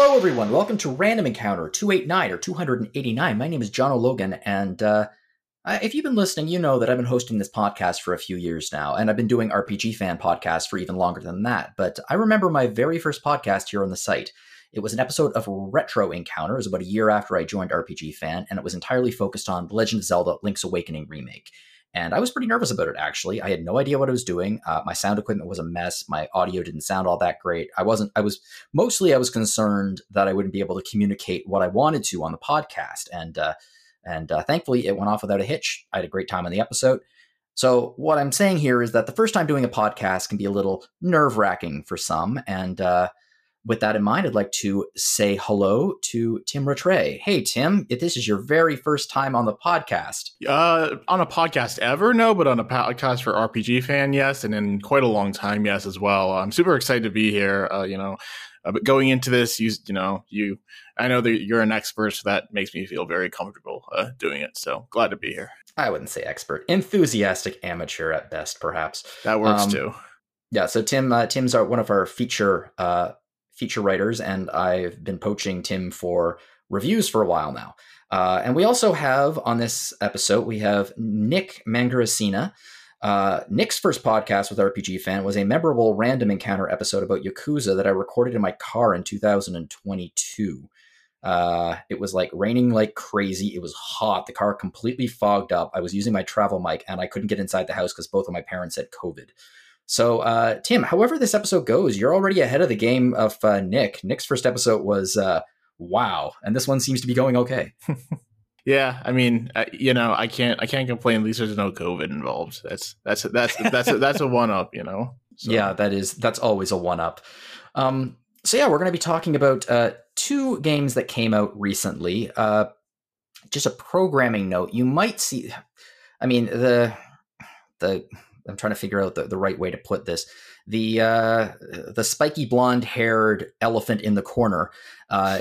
Hello, everyone. Welcome to Random Encounter 289 or 289. My name is Jono Logan, and uh, if you've been listening, you know that I've been hosting this podcast for a few years now, and I've been doing RPG fan podcasts for even longer than that. But I remember my very first podcast here on the site. It was an episode of Retro Encounter. It was about a year after I joined RPG fan, and it was entirely focused on Legend of Zelda Link's Awakening remake. And I was pretty nervous about it, actually. I had no idea what I was doing. Uh, my sound equipment was a mess. My audio didn't sound all that great. I wasn't, I was mostly, I was concerned that I wouldn't be able to communicate what I wanted to on the podcast. And, uh, and uh, thankfully, it went off without a hitch. I had a great time on the episode. So, what I'm saying here is that the first time doing a podcast can be a little nerve wracking for some. And, uh, with that in mind, I'd like to say hello to Tim Rattray. Hey, Tim, if this is your very first time on the podcast. Uh, on a podcast ever? No, but on a podcast for RPG fan, yes. And in quite a long time, yes, as well. I'm super excited to be here. Uh, you know, uh, but going into this, you, you know, you, I know that you're an expert, so that makes me feel very comfortable uh, doing it. So glad to be here. I wouldn't say expert, enthusiastic amateur at best, perhaps. That works um, too. Yeah, so Tim, uh, Tim's our, one of our feature uh, feature writers, and I've been poaching Tim for reviews for a while now. Uh, and we also have on this episode, we have Nick Mangiaracina. Uh, Nick's first podcast with RPG Fan was a memorable random encounter episode about Yakuza that I recorded in my car in 2022. Uh, it was like raining like crazy. It was hot. The car completely fogged up. I was using my travel mic and I couldn't get inside the house because both of my parents had COVID. So, uh, Tim, however this episode goes, you're already ahead of the game of uh, Nick. Nick's first episode was uh, wow, and this one seems to be going okay. yeah, I mean, uh, you know, I can't, I can't complain. At least there's no COVID involved. That's that's that's that's a, that's a one up, you know. So. Yeah, that is that's always a one up. Um, so yeah, we're going to be talking about uh, two games that came out recently. Uh, just a programming note, you might see. I mean the the I'm trying to figure out the, the right way to put this. The uh, the spiky blonde haired elephant in the corner. Uh,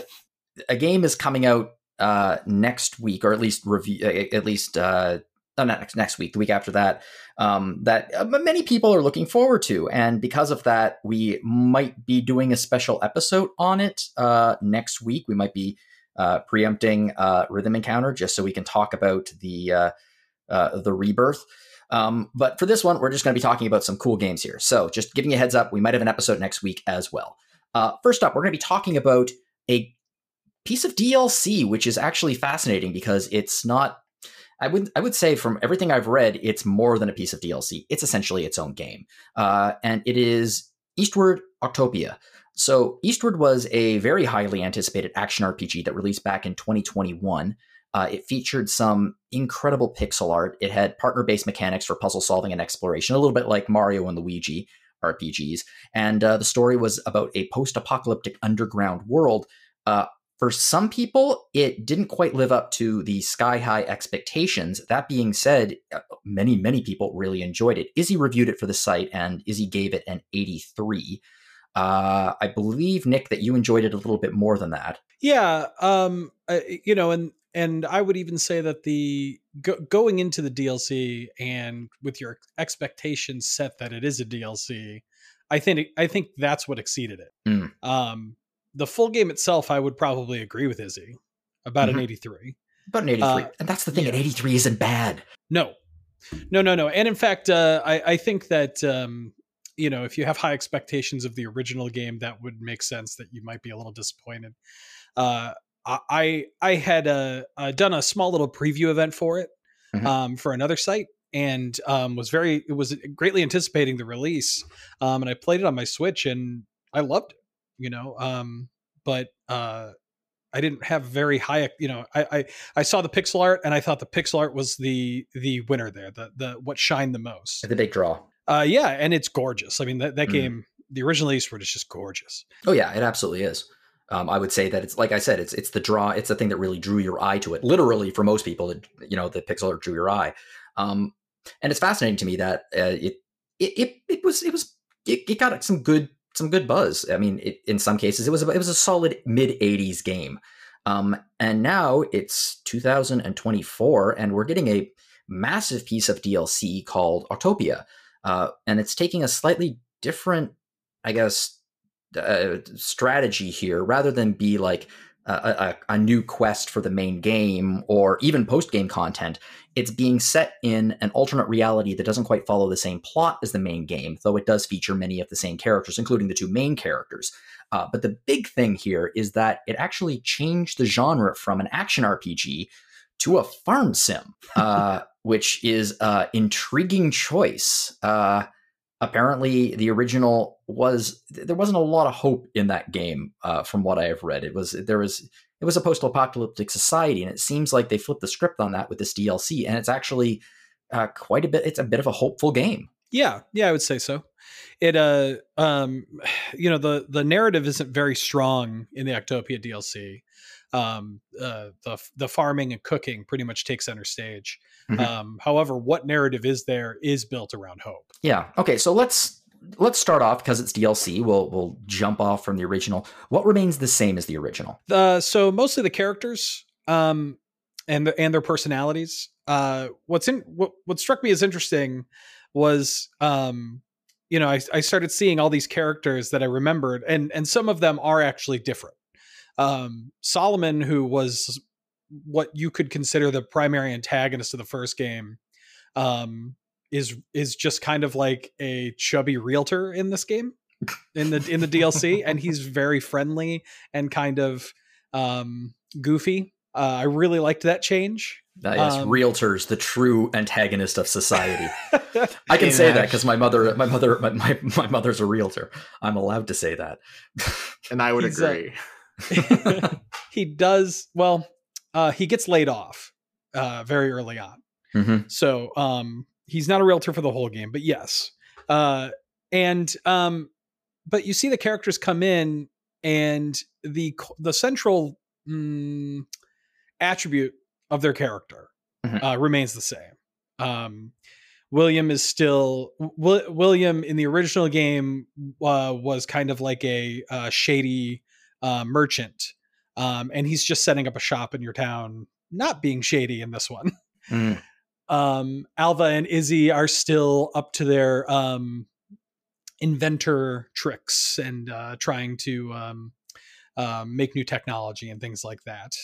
a game is coming out uh, next week, or at least review, at least uh, not next next week, the week after that. Um, that uh, many people are looking forward to, and because of that, we might be doing a special episode on it uh, next week. We might be uh, preempting uh, Rhythm Encounter just so we can talk about the uh, uh, the rebirth. Um, but for this one, we're just going to be talking about some cool games here. So just giving you a heads up, we might have an episode next week as well. Uh, first up, we're going to be talking about a piece of DLC, which is actually fascinating because it's not. I would I would say from everything I've read, it's more than a piece of DLC. It's essentially its own game, uh, and it is Eastward Octopia. So Eastward was a very highly anticipated action RPG that released back in 2021. Uh, it featured some incredible pixel art. It had partner based mechanics for puzzle solving and exploration, a little bit like Mario and Luigi RPGs. And uh, the story was about a post apocalyptic underground world. Uh, for some people, it didn't quite live up to the sky high expectations. That being said, uh, many, many people really enjoyed it. Izzy reviewed it for the site, and Izzy gave it an 83. Uh, I believe, Nick, that you enjoyed it a little bit more than that. Yeah. Um, uh, you know, and and I would even say that the go, going into the DLC and with your expectations set that it is a DLC, I think I think that's what exceeded it. Mm. Um, the full game itself, I would probably agree with Izzy about mm-hmm. an 83. About an 83, uh, and that's the thing. Yeah. An 83 isn't bad. No, no, no, no. And in fact, uh, I, I think that um, you know if you have high expectations of the original game, that would make sense that you might be a little disappointed. Uh, I I had uh, uh, done a small little preview event for it mm-hmm. um, for another site and um, was very it was greatly anticipating the release um, and I played it on my Switch and I loved it you know um, but uh, I didn't have very high you know I, I, I saw the pixel art and I thought the pixel art was the the winner there the the what shined the most. The big draw? Uh, yeah and it's gorgeous. I mean that that mm. game the original Eastward is just gorgeous. Oh yeah it absolutely is um, I would say that it's like I said, it's it's the draw, it's the thing that really drew your eye to it. Literally, for most people, you know, the pixel drew your eye. Um, and it's fascinating to me that uh, it, it it it was it was it, it got some good some good buzz. I mean, it, in some cases, it was a, it was a solid mid '80s game. Um, and now it's 2024, and we're getting a massive piece of DLC called Octopia, uh, and it's taking a slightly different, I guess, uh, strategy here rather than be like a, a, a new quest for the main game or even post game content. It's being set in an alternate reality that doesn't quite follow the same plot as the main game, though it does feature many of the same characters, including the two main characters. Uh, but the big thing here is that it actually changed the genre from an action RPG to a farm sim, uh, which is an intriguing choice. Uh, apparently, the original was there wasn't a lot of hope in that game, uh, from what I have read. It was there was it was a post-apocalyptic society, and it seems like they flipped the script on that with this DLC, and it's actually uh, quite a bit. It's a bit of a hopeful game. Yeah, yeah, I would say so. It uh um you know the the narrative isn't very strong in the Octopia DLC. Um uh the the farming and cooking pretty much takes center stage. Mhm. Um however what narrative is there is built around hope. Yeah. Okay. So let's let's start off because it's DLC. We'll we'll jump off from the original. What remains the same as the original? Uh so mostly the characters um and the, and their personalities. Uh what's in what what struck me as interesting was um you know I, I started seeing all these characters that i remembered and and some of them are actually different um solomon who was what you could consider the primary antagonist of the first game um is is just kind of like a chubby realtor in this game in the in the dlc and he's very friendly and kind of um goofy uh, i really liked that change Uh, yes, Um, realtors, the true antagonist of society. I can say that that- because my mother, my mother, my, my, my mother's a realtor. I'm allowed to say that. and I would He's, agree. he does well uh he gets laid off uh very early on hmm so um he's not a realtor for the whole game but yes uh and um but you see the characters come in and the the central mm, attribute of their character Mhm. uh, remains the same um william is still Wi- william in the original game uh, was kind of like a uh, shady uh, merchant um and he's just setting up a shop in your town not being shady in this one Mm. Um, Alva and Izzy are still up to their um, inventor tricks and uh, trying to um, uh, make new technology and things like that.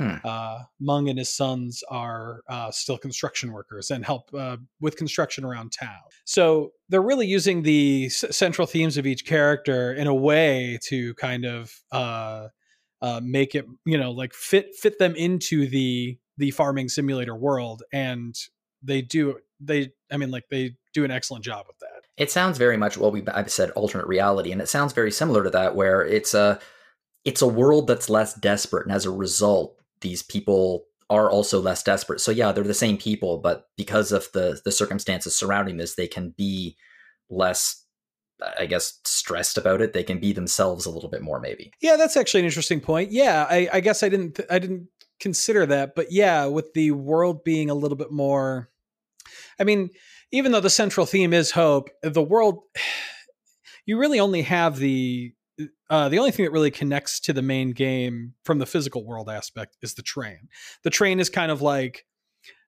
Hmm. Uh, Mung and his sons are uh, still construction workers and help uh, with construction around town. So they're really using the s- central themes of each character in a way to kind of uh, uh, make it, you know, like fit fit them into the the farming simulator world, and they do they. I mean, like they do an excellent job with that. It sounds very much well. We I've said alternate reality, and it sounds very similar to that, where it's a it's a world that's less desperate, and as a result, these people are also less desperate. So yeah, they're the same people, but because of the the circumstances surrounding this, they can be less, I guess, stressed about it. They can be themselves a little bit more, maybe. Yeah, that's actually an interesting point. Yeah, I, I guess I didn't I didn't consider that, but yeah, with the world being a little bit more, I mean, even though the central theme is hope, the world, you really only have the uh, the only thing that really connects to the main game from the physical world aspect is the train. The train is kind of like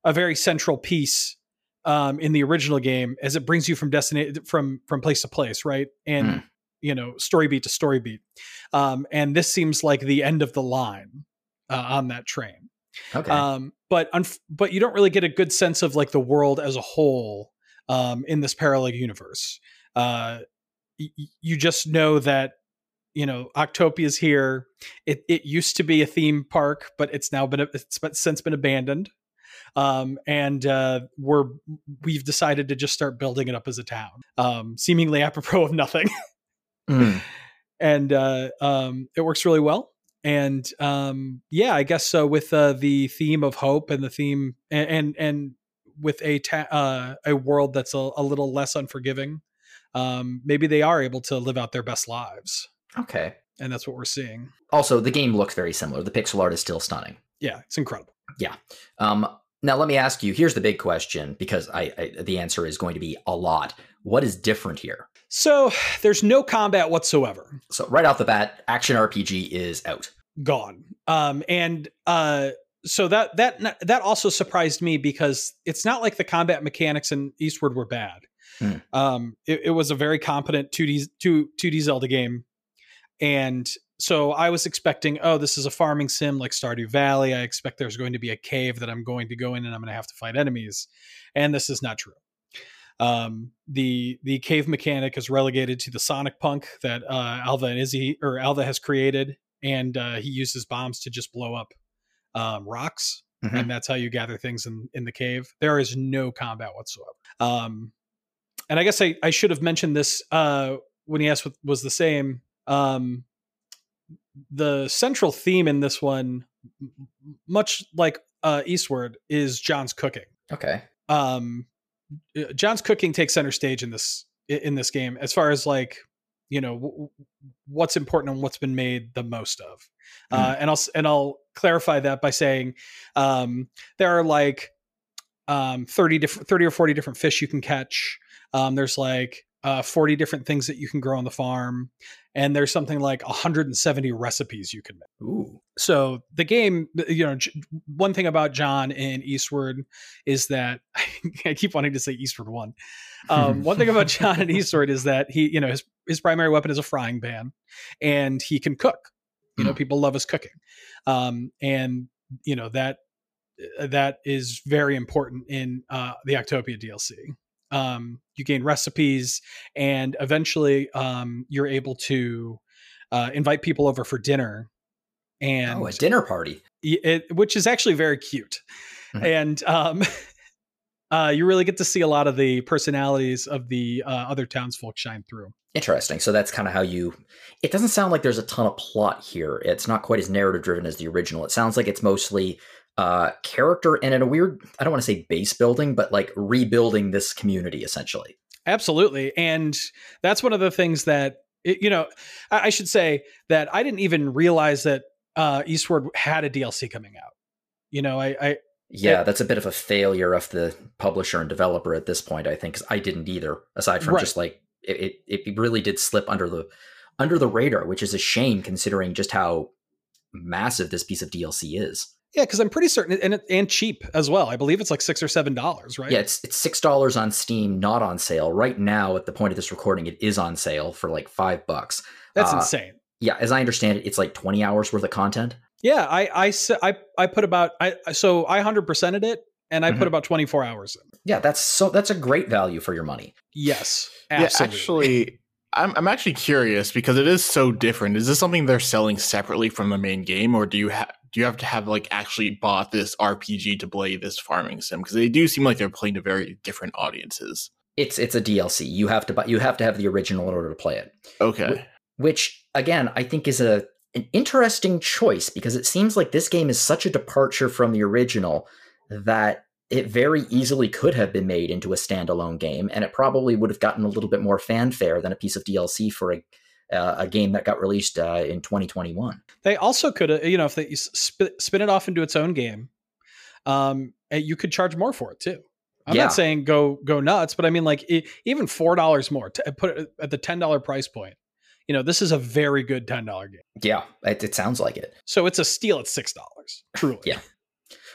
a very central piece um, in the original game as it brings you from destination from from place to place, right? And Hmm. you know, story beat to story beat. Um, and this seems like the end of the line uh, on that train. Okay. Um, but unf- but you don't really get a good sense of like the world as a whole um, in this parallel universe. Uh, y- you just know that you know Octopia's here. It it used to be a theme park, but it's now been it's been- since been abandoned. Um, and uh, we're we've decided to just start building it up as a town, um, seemingly apropos of nothing Mm. and uh, um, it works really well. And um, yeah, I guess so. With uh, the theme of hope and the theme, and and, and with a ta- uh, a world that's a, a little less unforgiving, um, maybe they are able to live out their best lives, Okay. and that's what we're seeing. Also, the game looks very similar. The pixel art is still stunning. Yeah, it's incredible. Yeah. Um, now, let me ask you. Here's the big question, because I, I the answer is going to be a lot. What is different here? So there's no combat whatsoever. So right off the bat, action RPG is out. gone. Um, and uh, so that that that also surprised me because it's not like the combat mechanics in Eastward were bad. Hmm. Um, it, it was a very competent two D two two D Zelda game. and so I was expecting, oh, this is a farming sim like Stardew Valley. I expect there's going to be a cave that I'm going to go in and I'm going to have to fight enemies, and this is not true. Um, the the cave mechanic is relegated to the Sonic Punk that uh, Alva and Izzy or Alva has created, and uh, he uses bombs to just blow up um, rocks, Mhm. and that's how you gather things in in the cave. There is no combat whatsoever. Um, and I guess I, I should have mentioned this uh, when he asked what was the same. Um, the central theme in this one, much like uh, Eastward, is John's cooking. Okay. Um, John's cooking takes center stage in this in this game as far as like you know w- what's important and what's been made the most of. Uh, and I'll and I'll clarify that by saying um, there are like um, 30 different 30 or 40 different fish you can catch. Um, there's like uh, 40 different things that you can grow on the farm and there's something like 170 recipes you can make Ooh. so the game you know one thing about john in eastward is that i keep wanting to say eastward one um, one thing about john in eastward is that he you know his, his primary weapon is a frying pan and he can cook you know Mm. people love his cooking um, and you know that uh, that is very important in uh, the Octopia DLC. Um, you gain recipes, and eventually, um, you're able to uh, invite people over for dinner, and oh, a dinner party. it, which is actually very cute, Mhm. and um, uh, you really get to see a lot of the personalities of the uh, other townsfolk shine through. Interesting. So that's kind of how you. It doesn't sound like there's a ton of plot here. It's not quite as narrative driven as the original. It sounds like it's mostly uh, character and in a weird. I don't want to say base building, but like rebuilding this community essentially. Absolutely. And that's one of the things that, it- you know, I, should say that I didn't even realize that uh, Eastward had a DLC coming out. You know, I, I Yeah, It- that's a bit of a failure of the publisher and developer at this point. I think 'cause I didn't either. Aside from Right. just like it, it, it really did slip under the under the radar, which is a shame considering just how massive this piece of DLC is. Yeah, because I'm pretty certain, and and cheap as well. I believe it's like six or seven dollars, right? Yeah, it's it's six dollars on Steam, not on sale right now. At the point of this recording, it is on sale for like five bucks. that's uh, insane. Yeah, as I understand it, it's like twenty hours worth of content. Yeah, I I I, I put about I so I hundred percented it, and I Mhm. put about 24 hours in. Yeah, that's so that's a great value for your money. Yes, absolutely. Yeah, actually, I'm I'm actually curious because it is so different. Is this something they're selling separately from the main game, or do you have do you have to have like actually bought this RPG to play this farming sim? Because they do seem like they're playing to very different audiences. It's it's a DLC. You have to buy, you have to have the original in order to play it. Okay. which again I think is a an interesting choice because it seems like this game is such a departure from the original that it very easily could have been made into a standalone game, and it probably would have gotten a little bit more fanfare than a piece of DLC for a uh, a game that got released uh, in 2021. They also could, uh, you know, if they spin, it off into its own game, um, you could charge more for it too. I'm Yeah. not saying go go nuts, but I mean like e- even four dollars more to put it at the ten dollar price point. You know, this is a very good ten dollar game. Yeah, it, it sounds like it. So it's a steal at six dollars. Truly. Yeah.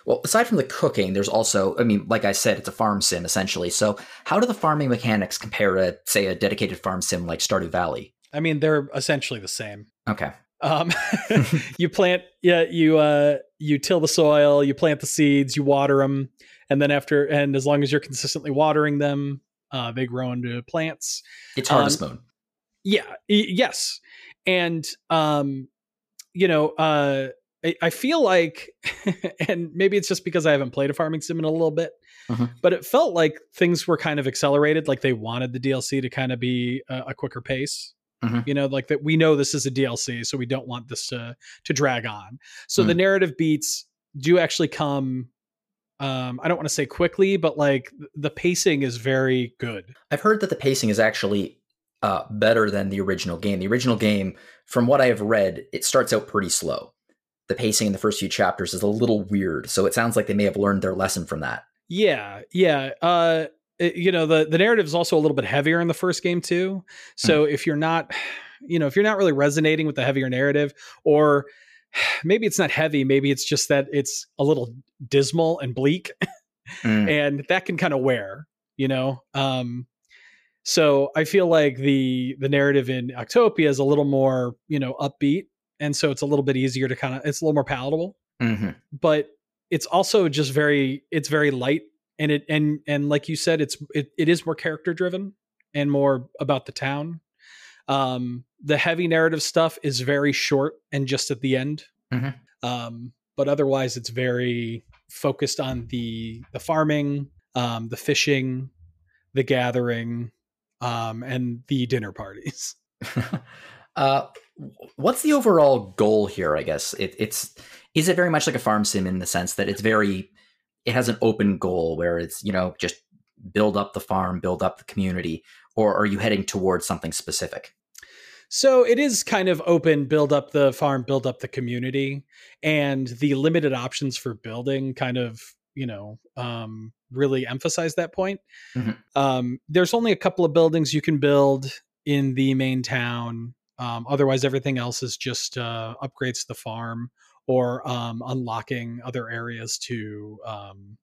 Well, aside from the cooking, there's also, I mean, like I said, it's a farm sim essentially. So, how do the farming mechanics compare to, say, a dedicated farm sim like Stardew Valley? I mean, they're essentially the same. Okay. Um, you plant, yeah, you uh, you till the soil, you plant the seeds, you water them, and then after, and as long as you're consistently watering them, uh, they grow into plants. It's Harvest Moon. Yeah, y- yes, and um, you know, uh, I, I feel like, and maybe it's just because I haven't played a farming sim in a little bit, Mhm. but it felt like things were kind of accelerated. Like they wanted the DLC to kind of be a, a quicker pace. Mhm. You know, like that we know this is a DLC, so we don't want this to to drag on. So the narrative beats do actually come. Um, I don't want to say quickly, but like the pacing is very good. I've heard that the pacing is actually uh, better than the original game. The original game, from what I have read, it starts out pretty slow. The pacing in the first few chapters is a little weird, so it sounds like they may have learned their lesson from that. Yeah, yeah. Uh, it- you know, the the narrative is also a little bit heavier in the first game too. So if you're not, you know, if you're not really resonating with the heavier narrative, or maybe it's not heavy, maybe it's just that it's a little dismal and bleak, Mm. and that can kind of wear. You know, um, So I feel like the the narrative in Octopia is a little more, you know, upbeat, and so it's a little bit easier to kind of it's a little more palatable. hmm But it's also just very it's very light, and it and and like you said, it's it, it is more character driven and more about the town. Um, the heavy narrative stuff is very short and just at the end. Mhm. Um, but otherwise, it's very focused on the the farming, um, the fishing, the gathering, um, and the dinner parties. uh, what's the overall goal here? I guess it, it's is it very much like a farm sim in the sense that it's very it has an open goal where it's you know just build up the farm, build up the community, or are you heading towards something specific? So it is kind of open, build up the farm, build up the community, and the limited options for building kind of, you know, um, really emphasize that point. Mhm. Um, there's only a couple of buildings you can build in the main town. Um, otherwise, everything else is just uh, upgrades to the farm or um, unlocking other areas to, um,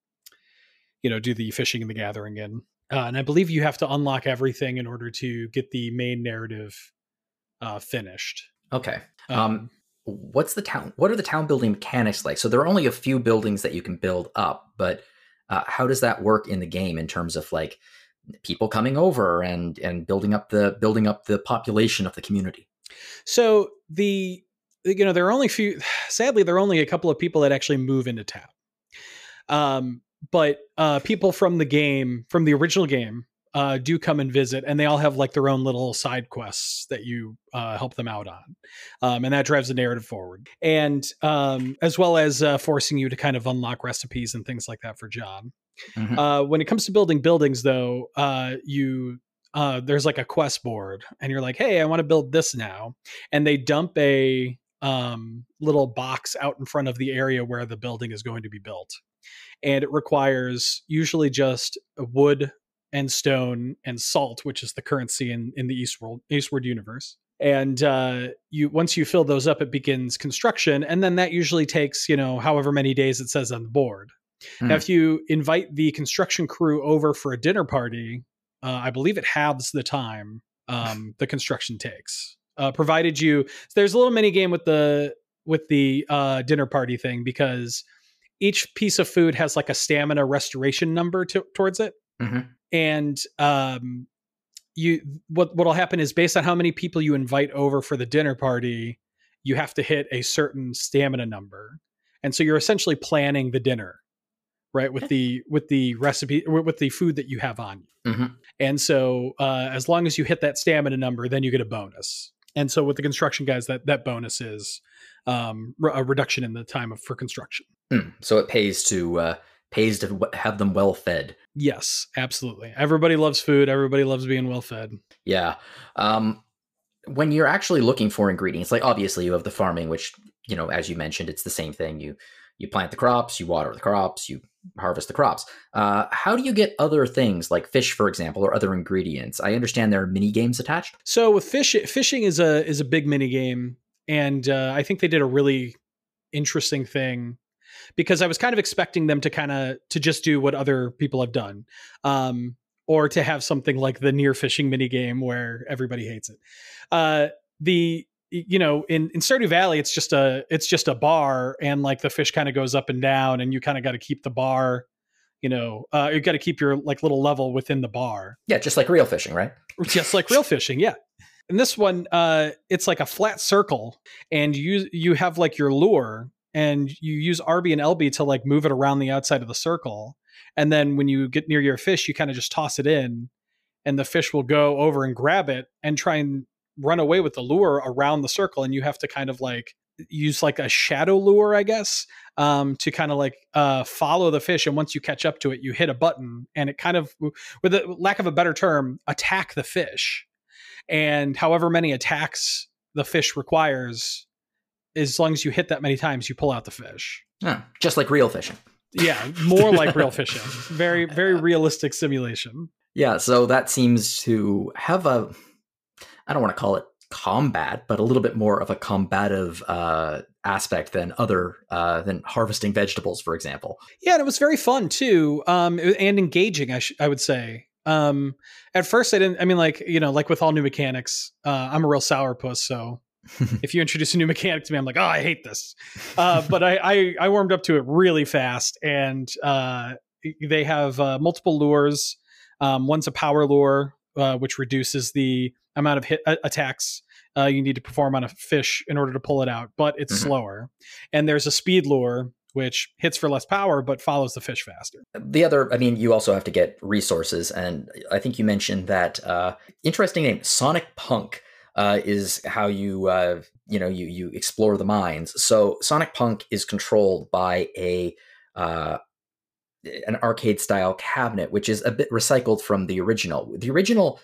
you know, do the fishing and the gathering in. Uh, and I believe you have to unlock everything in order to get the main narrative uh, finished. Okay. Um, what's the town? What are the town building mechanics like? So there are only a few buildings that you can build up, but uh, how does that work in the game in terms of like people coming over and and building up the building up the population of the community? So the you know there are only few. Sadly, there are only a couple of people that actually move into town. Um, but uh, people from the game, from the original game, uh, do come and visit, and they all have like their own little side quests that you uh, help them out on, um, and that drives the narrative forward, and um, as well as uh, forcing you to kind of unlock recipes and things like that for John. Mhm. Uh, when it comes to building buildings, though, uh, you uh, there's like a quest board, and you're like, "Hey, I want to build this now," and they dump a um, little box out in front of the area where the building is going to be built, and it requires usually just wood and stone and salt, which is the currency in in the Eastward Eastward universe. And uh, you once you fill those up, it begins construction, and then that usually takes you know however many days it says on the board. Hmm. Now, if you invite the construction crew over for a dinner party, uh, I believe it halves the time um, the construction takes. Uh, provided you, there's a little mini game with the with the uh, dinner party thing because each piece of food has like a stamina restoration number to, towards it, Mhm. and um, you what what'll happen is based on how many people you invite over for the dinner party, you have to hit a certain stamina number, and so you're essentially planning the dinner right with the with the recipe with the food that you have on you Mhm. and so uh, as long as you hit that stamina number then you get a bonus and so with the construction guys that that bonus is um, a reduction in the time of, for construction Hmm. So it pays to uh, pays to have them well fed. yes absolutely everybody loves food everybody loves being well fed Yeah. Um, when you're actually looking for ingredients, like obviously you have the farming, which you know, as you mentioned, it's the same thing. You you plant the crops, you water the crops, you harvest the crops. Uh, how do you get other things like fish, for example, or other ingredients? I understand there are mini games attached. so with fish fishing is a is a big mini game and uh, i think they did a really interesting thing because i was kind of expecting them to kind of to just do what other people have done um or to have something like the near fishing mini game where everybody hates it uh the you know in in stardew valley it's just a it's just a bar and like the fish kind of goes up and down and you kind of got to keep the bar you know uh you got to keep your like little level within the bar. Yeah, just like real fishing, right? just like real fishing yeah. And this one uh it's like a flat circle and you you have like your lure and you use rb and lb to like move it around the outside of the circle. And then when you get near your fish you kind of just toss it in and the fish will go over and grab it and try and run away with the lure around the circle and you have to kind of like use like a shadow lure i guess um, to kind of like uh, follow the fish and once you catch up to it you hit a button and it kind of with a lack of a better term attack the fish. And however many attacks the fish requires as long as you hit that many times you pull out the fish. Huh, just like real fishing. yeah more like real fishing. Very very realistic simulation. Yeah, so that seems to have a I don't want to call it combat, but a little bit more of a combative uh, aspect than other uh, than harvesting vegetables, for example. yeah and it was very fun too um, and engaging i, sh- I would say Um, at first, I didn't. I mean, like you know, like with all new mechanics, uh, I'm a real sourpuss. So if you introduce a new mechanic to me, I'm like, oh, I hate this. Uh, but I, I, I warmed up to it really fast, and uh, they have uh, multiple lures. Um, one's a power lure, uh, which reduces the amount of hit uh, attacks uh, you need to perform on a fish in order to pull it out, but it's Mhm. slower. And there's a speed lure, which hits for less power but follows the fish faster. The other, I mean, you also have to get resources, and I think you mentioned that uh, interesting name, Sonic Punk, uh, is how you uh, you know you you explore the mines. So Sonic Punk is controlled by a uh, an arcade style cabinet, which is a bit recycled from the original. The original,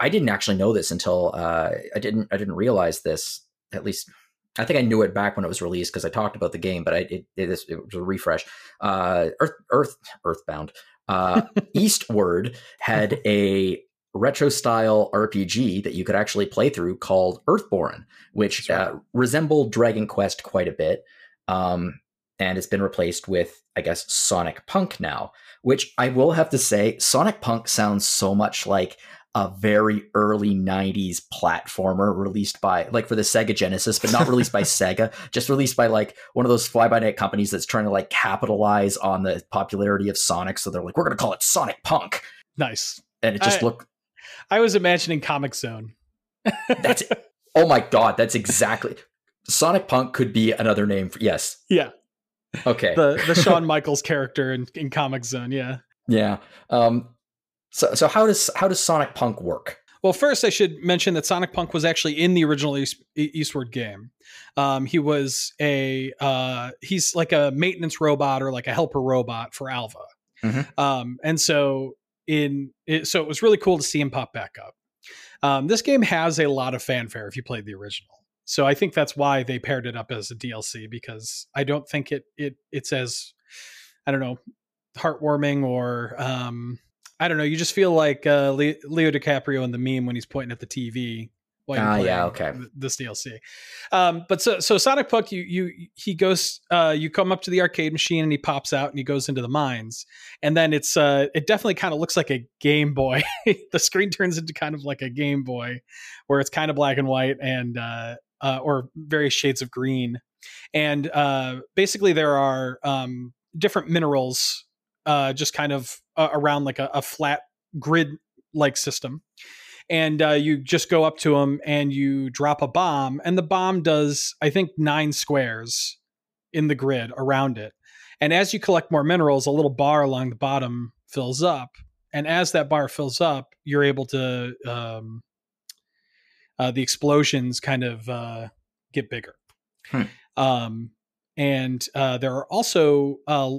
I didn't actually know this until uh, I didn't I didn't realize this. At least I think I knew it back when it was released because I talked about the game, but I it, it, it was a refresh. Uh, Earth Earth Earthbound. Uh, Eastward had a retro style RPG that you could actually play through called Earthborn, which That's uh, resembled Dragon Quest quite a bit. Um, and it's been replaced with, I guess, Sonic Punk now, which I will have to say, Sonic Punk sounds so much like a very early 90s platformer released by, like, for the Sega Genesis, but not released by Sega, just released by, like, one of those fly by night companies that's trying to, like, capitalize on the popularity of Sonic. So they're like, we're going to call it Sonic Punk. Nice. And it just I- looked, I was imagining Comix Zone. that's it. Oh my God, that's exactly. Sonic Punk could be another name for, yes. Yeah, Okay. the the Shawn Michaels character in, in Comix Zone. Yeah. Yeah. Um. So so how does how does Sonic Punk work? Well, first I should mention that Sonic Punk was actually in the original East, Eastward game. Um, he was a uh, he's like a maintenance robot or like a helper robot for Alva, Mhm. um, and so in it, so it was really cool to see him pop back up. Um, this game has a lot of fanfare if you played the original, so I think that's why they paired it up as a DLC because I don't think it it it's as I don't know heartwarming or um, I don't know. You just feel like uh, Leo DiCaprio in the meme when he's pointing at the TV. Ah, yeah, okay. th- This DLC, um, but so so Sonic Punk, you you he goes, uh, you come up to the arcade machine and he pops out and he goes into the mines, and then it's uh, it definitely kind of looks like a Game Boy. the screen turns into kind of like a Game Boy, where it's kind of black and white and uh, uh, or various shades of green, and uh, basically there are um, different minerals uh, just kind of uh, around like a, a flat grid like system. And uh, you just go up to them and you drop a bomb, and the bomb does, I think, nine squares in the grid around it. And as you collect more minerals, a little bar along the bottom fills up. And as that bar fills up, you're able to, um, uh, the explosions kind of uh, get bigger. Hmm. Um, and uh, there are also, uh,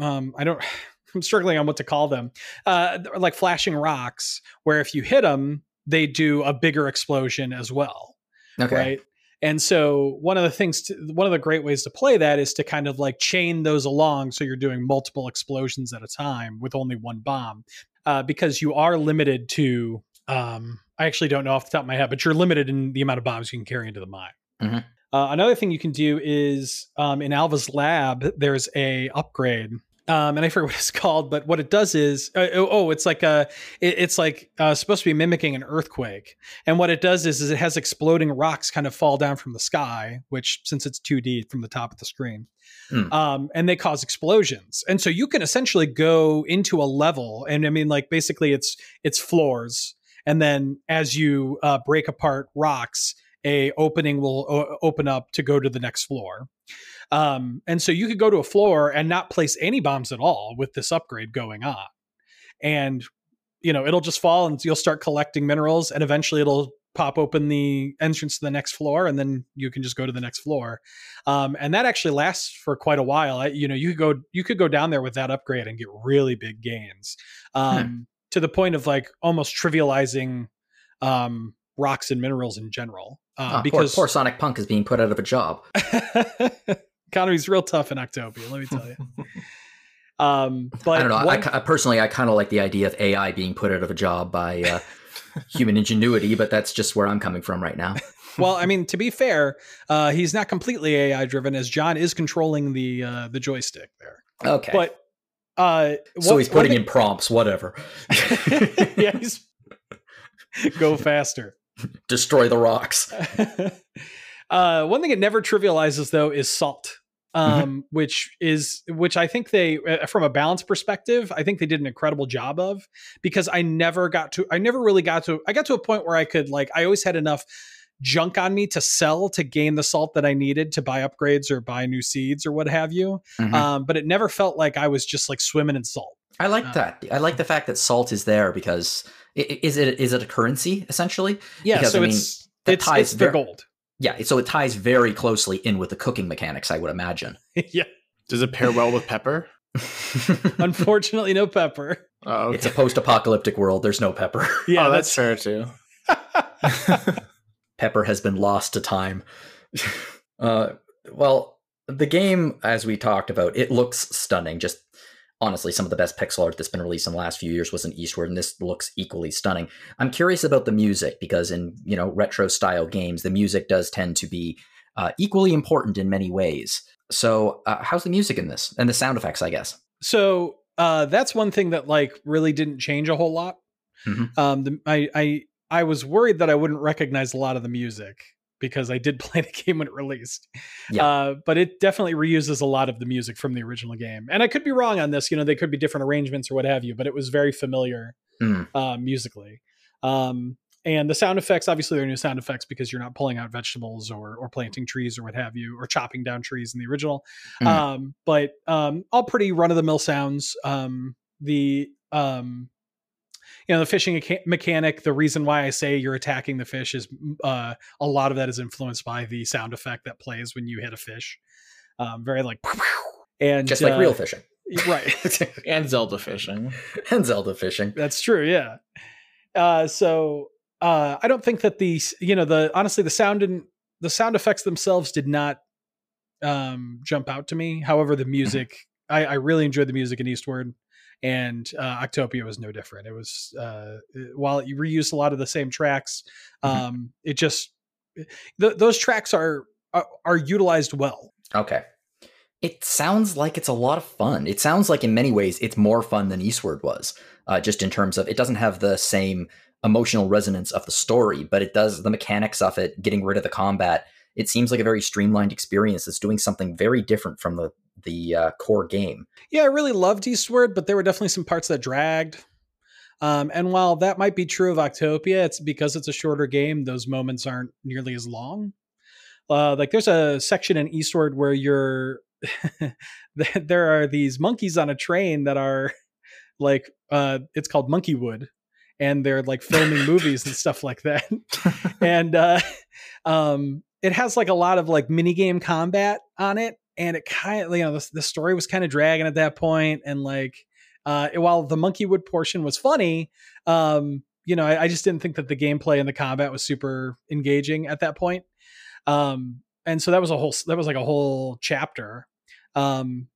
um, I don't, I'm struggling on what to call them, uh, like flashing rocks, where if you hit them, they do a bigger explosion as well Okay. right and so one of the things to, one of the great ways to play that is to kind of like chain those along so you're doing multiple explosions at a time with only one bomb uh, because you are limited to um, i actually don't know off the top of my head but you're limited in the amount of bombs you can carry into the mine Mhm. uh, another thing you can do is um, in alva's lab there's a upgrade um, and I forget what it's called, but what it does is, uh, oh, oh, it's like a, it, it's like uh, supposed to be mimicking an earthquake. And what it does is, is it has exploding rocks kind of fall down from the sky, which since it's 2D from the top of the screen, Hmm. um, and they cause explosions. And so you can essentially go into a level, and I mean, like basically, it's it's floors, and then as you uh, break apart rocks, a opening will o- open up to go to the next floor. Um, and so you could go to a floor and not place any bombs at all with this upgrade going on. And, you know, it'll just fall and you'll start collecting minerals and eventually it'll pop open the entrance to the next floor and then you can just go to the next floor. Um, and that actually lasts for quite a while. I, you know, you could go, you could go down there with that upgrade and get really big gains um, to the point of like almost trivializing um, rocks and minerals in general. Ah, because poor, poor Sonic Punk is being put out of a job. economy's real tough in Octopia, let me tell you. Um, but I don't know. I, one- ki- I personally, I kind of like the idea of AI being put out of a job by uh, human ingenuity, but that's just where I'm coming from right now. well, I mean, to be fair, uh, he's not completely AI driven, as John is controlling the uh, the joystick there. Okay. But Uh, so he's putting thing- in prompts, whatever. yeah, he's go faster. Destroy the rocks. uh, one thing it never trivializes though is salt, um, which is which I think they, uh, from a balance perspective, I think they did an incredible job of because I never got to, I never really got to, I got to a point where I could like, I always had enough junk on me to sell to gain the salt that I needed to buy upgrades or buy new seeds or what have you. Mhm. Um, but it never felt like I was just like swimming in salt. I like uh, that. I like the fact that salt is there because i- i- is it is it a currency essentially? Yeah, Because, so I mean, it's that it's, ties it's the gold. Yeah, so it ties very closely in with the cooking mechanics, I would imagine. yeah, Does it pair well with pepper? unfortunately, no pepper. Oh, It's a post-apocalyptic world. There's no pepper. Yeah, oh, that's fair too. pepper has been lost to time. uh, well, the game, as we talked about, it looks stunning. Just honestly, some of the best pixel art that's been released in the last few years was in Eastward, and this looks equally stunning. I'm curious about the music because in you know retro style games, the music does tend to be uh, equally important in many ways. So, uh, how's the music in this and the sound effects? I guess. so uh, that's one thing that like really didn't change a whole lot. Mhm. Um, the, I I I was worried that I wouldn't recognize a lot of the music because I did play the game when it released. Yeah. Uh, but it definitely reuses a lot of the music from the original game, and I could be wrong on this. You know, they could be different arrangements or what have you, but it was very familiar Mm. uh, musically. Um, and the sound effects, obviously, they're new sound effects because you're not pulling out vegetables or or planting trees or what have you, or chopping down trees in the original. Mm. Um, but um, all pretty run of the mill sounds. Um, the um, you know the fishing mecha- mechanic. The reason why I say you're attacking the fish is uh, a lot of that is influenced by the sound effect that plays when you hit a fish. Um, very like and Just like uh, real fishing right. and Zelda fishing. and Zelda fishing. That's true. Yeah. Uh, so uh, I don't think that the you know the honestly the sound and the sound effects themselves did not um, jump out to me. However, the music I, I really enjoyed the music in Eastward, and uh, Octopia was no different. It was uh, while you reused a lot of the same tracks, um, it just th- those tracks are, are are utilized well. Okay. It sounds like it's a lot of fun. It sounds like in many ways it's more fun than Eastward was, uh, just in terms of it doesn't have the same emotional resonance of the story, but it does the mechanics of it, getting rid of the combat. It seems like a very streamlined experience that's doing something very different from the the uh, core game. Yeah, I really loved Eastward, but there were definitely some parts that dragged. Um, and while that might be true of Octopia, it's because it's a shorter game; those moments aren't nearly as long. Uh, like there's a section in Eastward where you're there are these monkeys on a train that are like uh, it's called Monkeywood, and they're like filming movies and stuff like that. and uh, um, it has like a lot of like mini game combat on it, and it kind of you know the, the story was kind of dragging at that point, and like uh, while the Monkeywood portion was funny, um, you know I, I just didn't think that the gameplay and the combat was super engaging at that point. Um, and so that was a whole that was like a whole chapter. Um,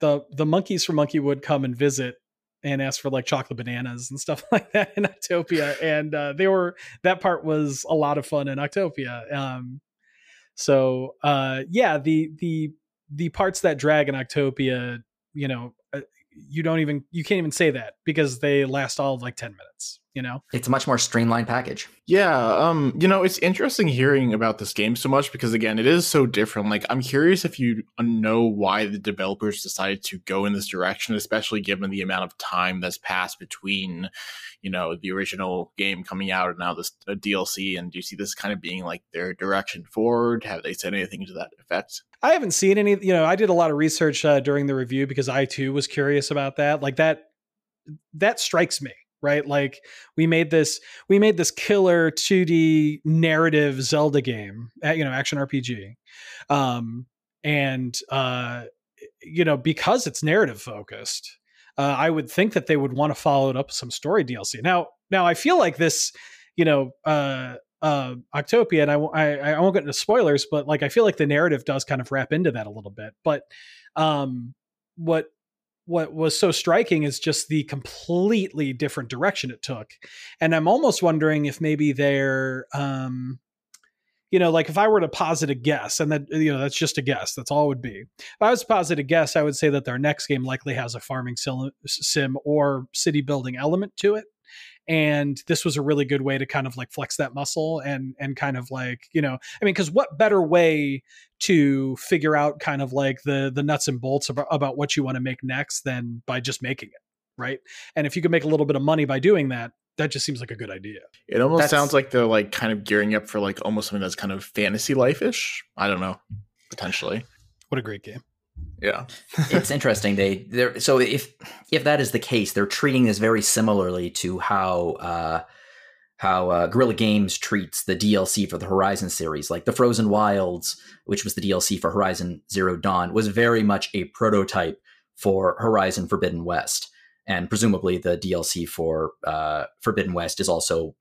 the the monkeys from Monkeywood come and visit and ask for like chocolate bananas and stuff like that in Octopia, and uh, they were that part was a lot of fun in Octopia. Um, so uh, yeah, the the the parts that drag in Octopia, you know, uh, you don't even you can't even say that because they last all of like ten minutes. You know, It's a much more streamlined package. Yeah, um, you know, it's interesting hearing about this game so much because again, it is so different. Like, I'm curious if you know why the developers decided to go in this direction, especially given the amount of time that's passed between, you know, the original game coming out and now this uh, DLC. And do you see this kind of being like their direction forward? Have they said anything to that effect? I haven't seen any. You know, I did a lot of research uh, during the review because I too was curious about that. Like that, that strikes me right. Like we made this, we made this killer 2D narrative Zelda game, you know, action RPG, um, and uh, you know, because it's narrative focused, uh, I would think that they would want to follow it up with some story DLC. Now, now I feel like this, you know, uh, uh, Octopia, and I won't get into spoilers, but like I feel like the narrative does kind of wrap into that a little bit. But um, what what was so striking is just the completely different direction it took, and I'm almost wondering if maybe they're um, you know, like if I were to posit a guess, and that you know that's just a guess, that's all it would be. If I was to posit a guess, I would say that their next game likely has a farming sim or city building element to it and this was a really good way to kind of like flex that muscle and and kind of like you know i mean because what better way to figure out kind of like the the nuts and bolts about, about what you want to make next than by just making it right? And if you can make a little bit of money by doing that that just seems like a good idea. It almost that's, sounds like they're like kind of gearing up for like almost something that's kind of fantasy life-ish i don't know potentially. What a great game yeah it's interesting they they're so if if that is the case they're treating this very similarly to how uh how uh, Guerrilla Games treats the DLC for the Horizon series. Like the Frozen Wilds, which was the DLC for Horizon Zero Dawn, was very much a prototype for Horizon Forbidden West, and presumably the DLC for uh, Forbidden West is also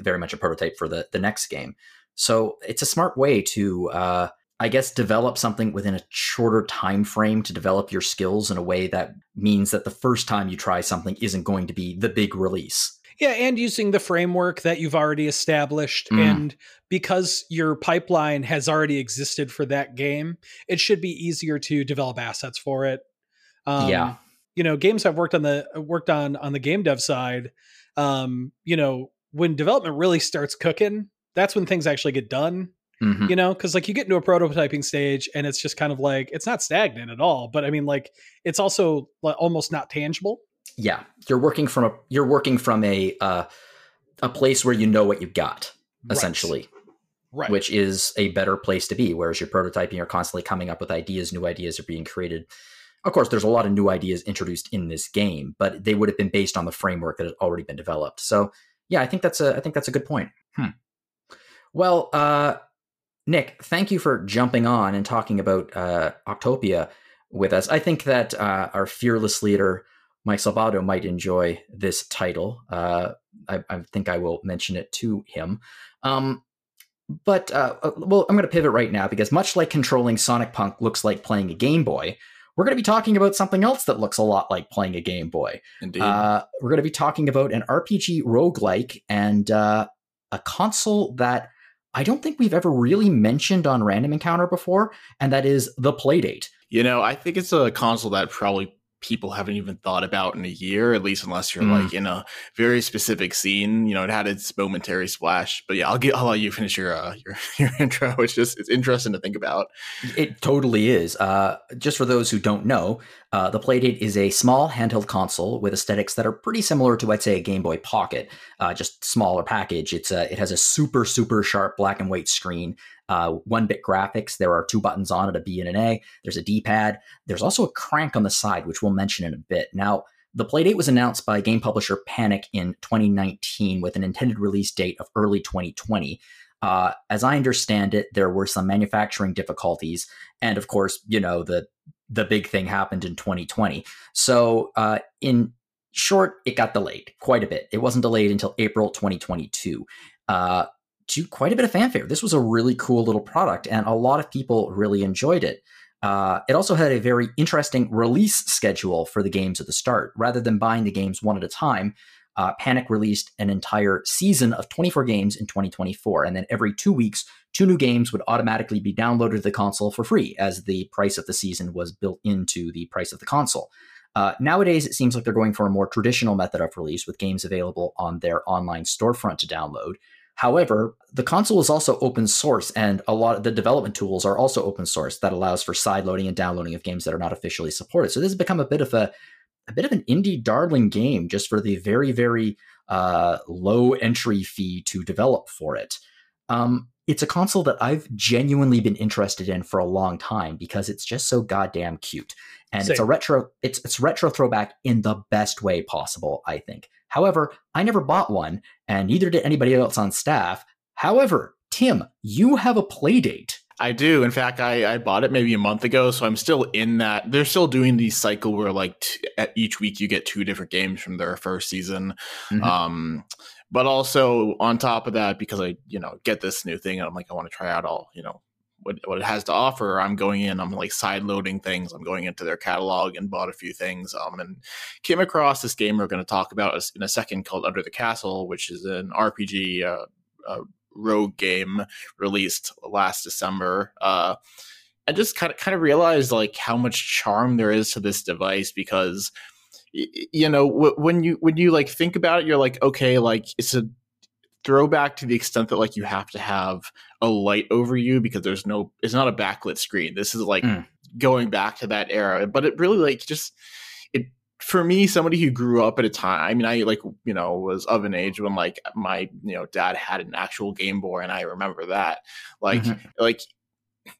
very much a prototype for the the next game. So it's a smart way to uh, I guess develop something within a shorter time frame to develop your skills in a way that means that the first time you try something isn't going to be the big release. Yeah, and using the framework that you've already established mm. and because your pipeline has already existed for that game, it should be easier to develop assets for it. Um, yeah. You know, games I've worked on the worked on on the game dev side, um, you know, when development really starts cooking, that's when things actually get done Mm-hmm. You know, because like you get into a prototyping stage and it's just kind of like it's not stagnant at all, but I mean, like it's also like, almost not tangible. Yeah, you're working from a you're working from a uh, a place where you know what you've got essentially, right. right? Which is a better place to be. Whereas you're prototyping, you're constantly coming up with ideas, new ideas are being created. Of course, there's a lot of new ideas introduced in this game, but they would have been based on the framework that had already been developed. So, yeah, I think that's a I think that's a good point. Hmm. Well, uh, Nick, thank you for jumping on and talking about uh, Octopia with us. I think that uh, our fearless leader, Mike Salvato, might enjoy this title. Uh, I, I, think I will mention it to him. Um, but, uh, uh, well, I'm going to pivot right now because much like controlling Sonic Punk looks like playing a Game Boy, we're going to be talking about something else that looks a lot like playing a Game Boy. Indeed. Uh, we're going to be talking about an RPG roguelike and a console that I don't think we've ever really mentioned on Random Encounter before, and that is the Playdate. You know, I think it's a console that probably people haven't even thought about in a year, at least unless you're mm. like in a very specific scene. You know, it had its momentary splash. But yeah, I'll get I'll let you finish your uh, your your intro. It's just it's interesting to think about. It totally is. Uh, just for those who don't know, uh, the Playdate is a small handheld console with aesthetics that are pretty similar to, I'd say, a Game Boy Pocket, uh, just smaller package. It's a, it has a super super sharp black and white screen uh, one bit graphics. There are two buttons on it, a B and an A. There's a D pad. There's also a crank on the side, which we'll mention in a bit. Now, the Playdate was announced by game publisher Panic in 2019 with an intended release date of early 2020. Uh, as I understand it, there were some manufacturing difficulties, and of course, you know the the big thing happened in 2020. So, uh, in short, it got delayed quite a bit. It wasn't delayed until April 2022. Uh, to quite a bit of fanfare. This was a really cool little product, and a lot of people really enjoyed it. Uh, it also had a very interesting release schedule for the games at the start. Rather than buying the games one at a time, uh, Panic released an entire season of 24 games in 2024. And then every two weeks, two new games would automatically be downloaded to the console for free, as the price of the season was built into the price of the console. Uh, nowadays, it seems like they're going for a more traditional method of release with games available on their online storefront to download. However, the console is also open source, and a lot of the development tools are also open source that allows for side loading and downloading of games that are not officially supported. So this has become a bit of a a bit of an indie darling game just for the very very uh, low entry fee to develop for it. Um, it's a console that I've genuinely been interested in for a long time because it's just so goddamn cute. And Same. it's a retro it's it's retro throwback in the best way possible, I think. However, I never bought one, and neither did anybody else on staff. However, Tim, you have a play date. I do. In fact, I, I bought it maybe a month ago, so I'm still in that. They're still doing the cycle where like t- at each week you get two different games from their first season. Mm-hmm. Um, but also on top of that, because I you know get this new thing and I'm like I want to try out all you know what, what it has to offer. I'm going in, I'm like side loading things. I'm going into their catalog and bought a few things. Um, and came across this game we're going to talk about in a second called Under the Castle, which is an RPG uh, uh, Rogue game released last December. Uh, I just kind of kind of realized like how much charm there is to this device because you know when you when you like think about it you're like okay like it's a throwback to the extent that like you have to have a light over you because there's no it's not a backlit screen this is like mm. going back to that era but it really like just it for me somebody who grew up at a time i mean i like you know was of an age when like my you know dad had an actual game boy and i remember that like mm-hmm. like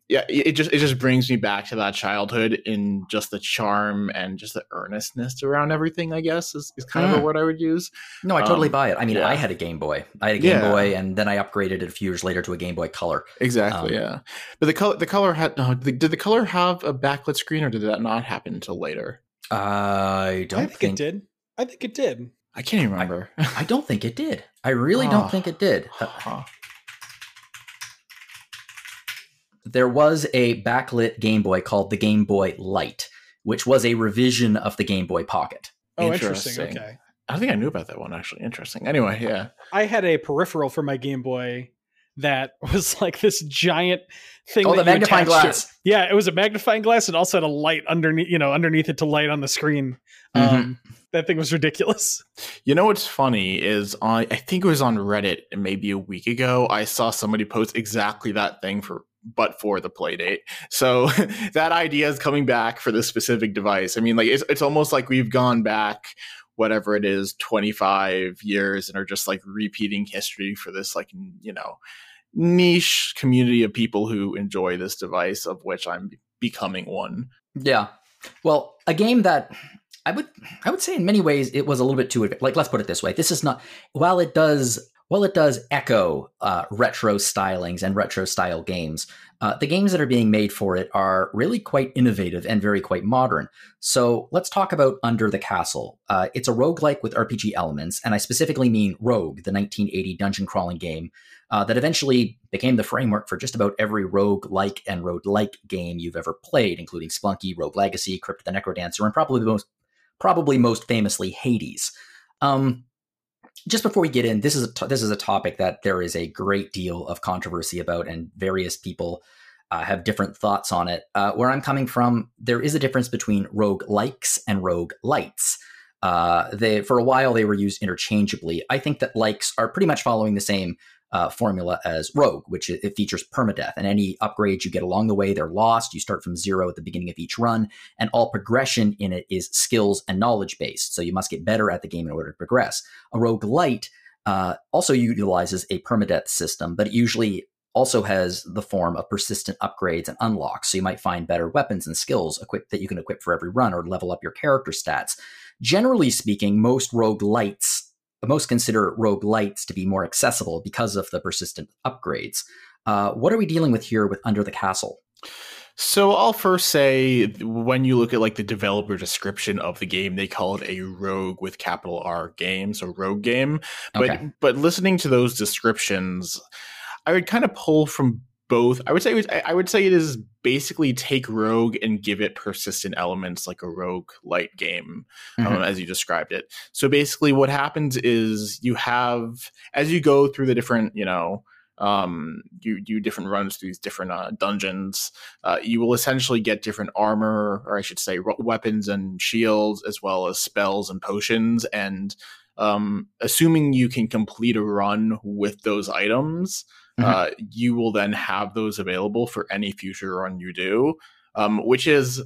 yeah, it just it just brings me back to that childhood in just the charm and just the earnestness around everything. I guess is, is kind mm. of a mm. word I would use. No, I totally um, buy it. I mean, yeah. I had a Game Boy. I had a Game yeah. Boy, and then I upgraded it a few years later to a Game Boy Color. Exactly. Um, yeah, but the color the color had no. did the color have a backlit screen, or did that not happen until later? I don't I think, think, it did. I think it did. I can't even remember. I, I don't think it did. I really oh. don't think it did. Uh, there was a backlit Game Boy called the Game Boy Light, which was a revision of the Game Boy Pocket. Oh, interesting. interesting. Okay. I think I knew about that one actually. Interesting. Anyway, yeah. I had a peripheral for my Game Boy that was like this giant thing. Oh, the magnifying glass. To. Yeah, it was a magnifying glass and also had a light underneath, you know, underneath it to light on the screen. Mm-hmm. Um, that thing was ridiculous. You know what's funny is I I think it was on Reddit maybe a week ago. I saw somebody post exactly that thing for but for the Playdate. So that idea is coming back for this specific device. I mean, like it's it's almost like we've gone back whatever it is 25 years and are just like repeating history for this like you know niche community of people who enjoy this device of which I'm becoming one. Yeah. Well, a game that I would I would say in many ways it was a little bit too like let's put it this way. This is not while it does while it does echo uh, retro stylings and retro style games, uh, the games that are being made for it are really quite innovative and very quite modern. So let's talk about Under the Castle. Uh, it's a roguelike with RPG elements, and I specifically mean Rogue, the 1980 dungeon crawling game uh, that eventually became the framework for just about every rogue-like and rogue-like game you've ever played, including Spelunky, Rogue Legacy, Crypt the Necrodancer, and probably most, probably most famously Hades. Um, just before we get in, this is a this is a topic that there is a great deal of controversy about, and various people uh, have different thoughts on it. Uh, where I'm coming from, there is a difference between rogue likes and rogue lights. Uh, they for a while they were used interchangeably. I think that likes are pretty much following the same uh, formula as Rogue, which it, features permadeath, and any upgrades you get along the way, they're lost. You start from zero at the beginning of each run, and all progression in it is skills and knowledge based. So you must get better at the game in order to progress. A Rogue Light uh, also utilizes a permadeath system, but it usually also has the form of persistent upgrades and unlocks. So you might find better weapons and skills equipped that you can equip for every run or level up your character stats. Generally speaking, most rogue lights most consider rogue lights to be more accessible because of the persistent upgrades. Uh, what are we dealing with here with Under the Castle? So I'll first say when you look at like the developer description of the game, they call it a rogue with capital R game, so rogue game. But okay. but listening to those descriptions, I would kind of pull from both. I would say was, I would say it is basically take Rogue and give it persistent elements like a Rogue light game, um, mm-hmm. um, as you described it. So basically, what happens is you have as you go through the different, you know, um, you do different runs through these different uh, dungeons. Uh, you will essentially get different armor, or I should say, weapons and shields, as well as spells and potions. And um, assuming you can complete a run with those items, mm-hmm. uh, you will then have those available for any future run you do, um, which is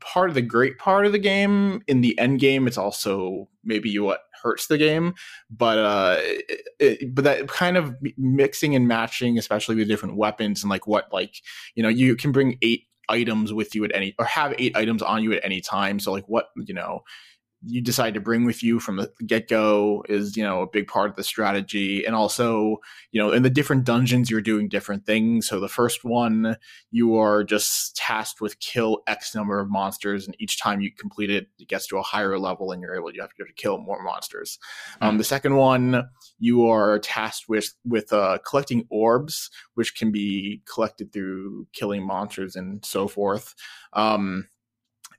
part of the great part of the game. In the end game, it's also maybe what hurts the game, but uh, it, it, but that kind of mixing and matching, especially with different weapons and like what like you know you can bring eight items with you at any or have eight items on you at any time. So like what you know you decide to bring with you from the get go is you know a big part of the strategy, and also you know in the different dungeons you're doing different things. So the first one you are just tasked with kill X number of monsters, and each time you complete it, it gets to a higher level, and you're able you have to kill more monsters. Mm-hmm. Um, the second one you are tasked with with uh, collecting orbs, which can be collected through killing monsters and so forth. Um,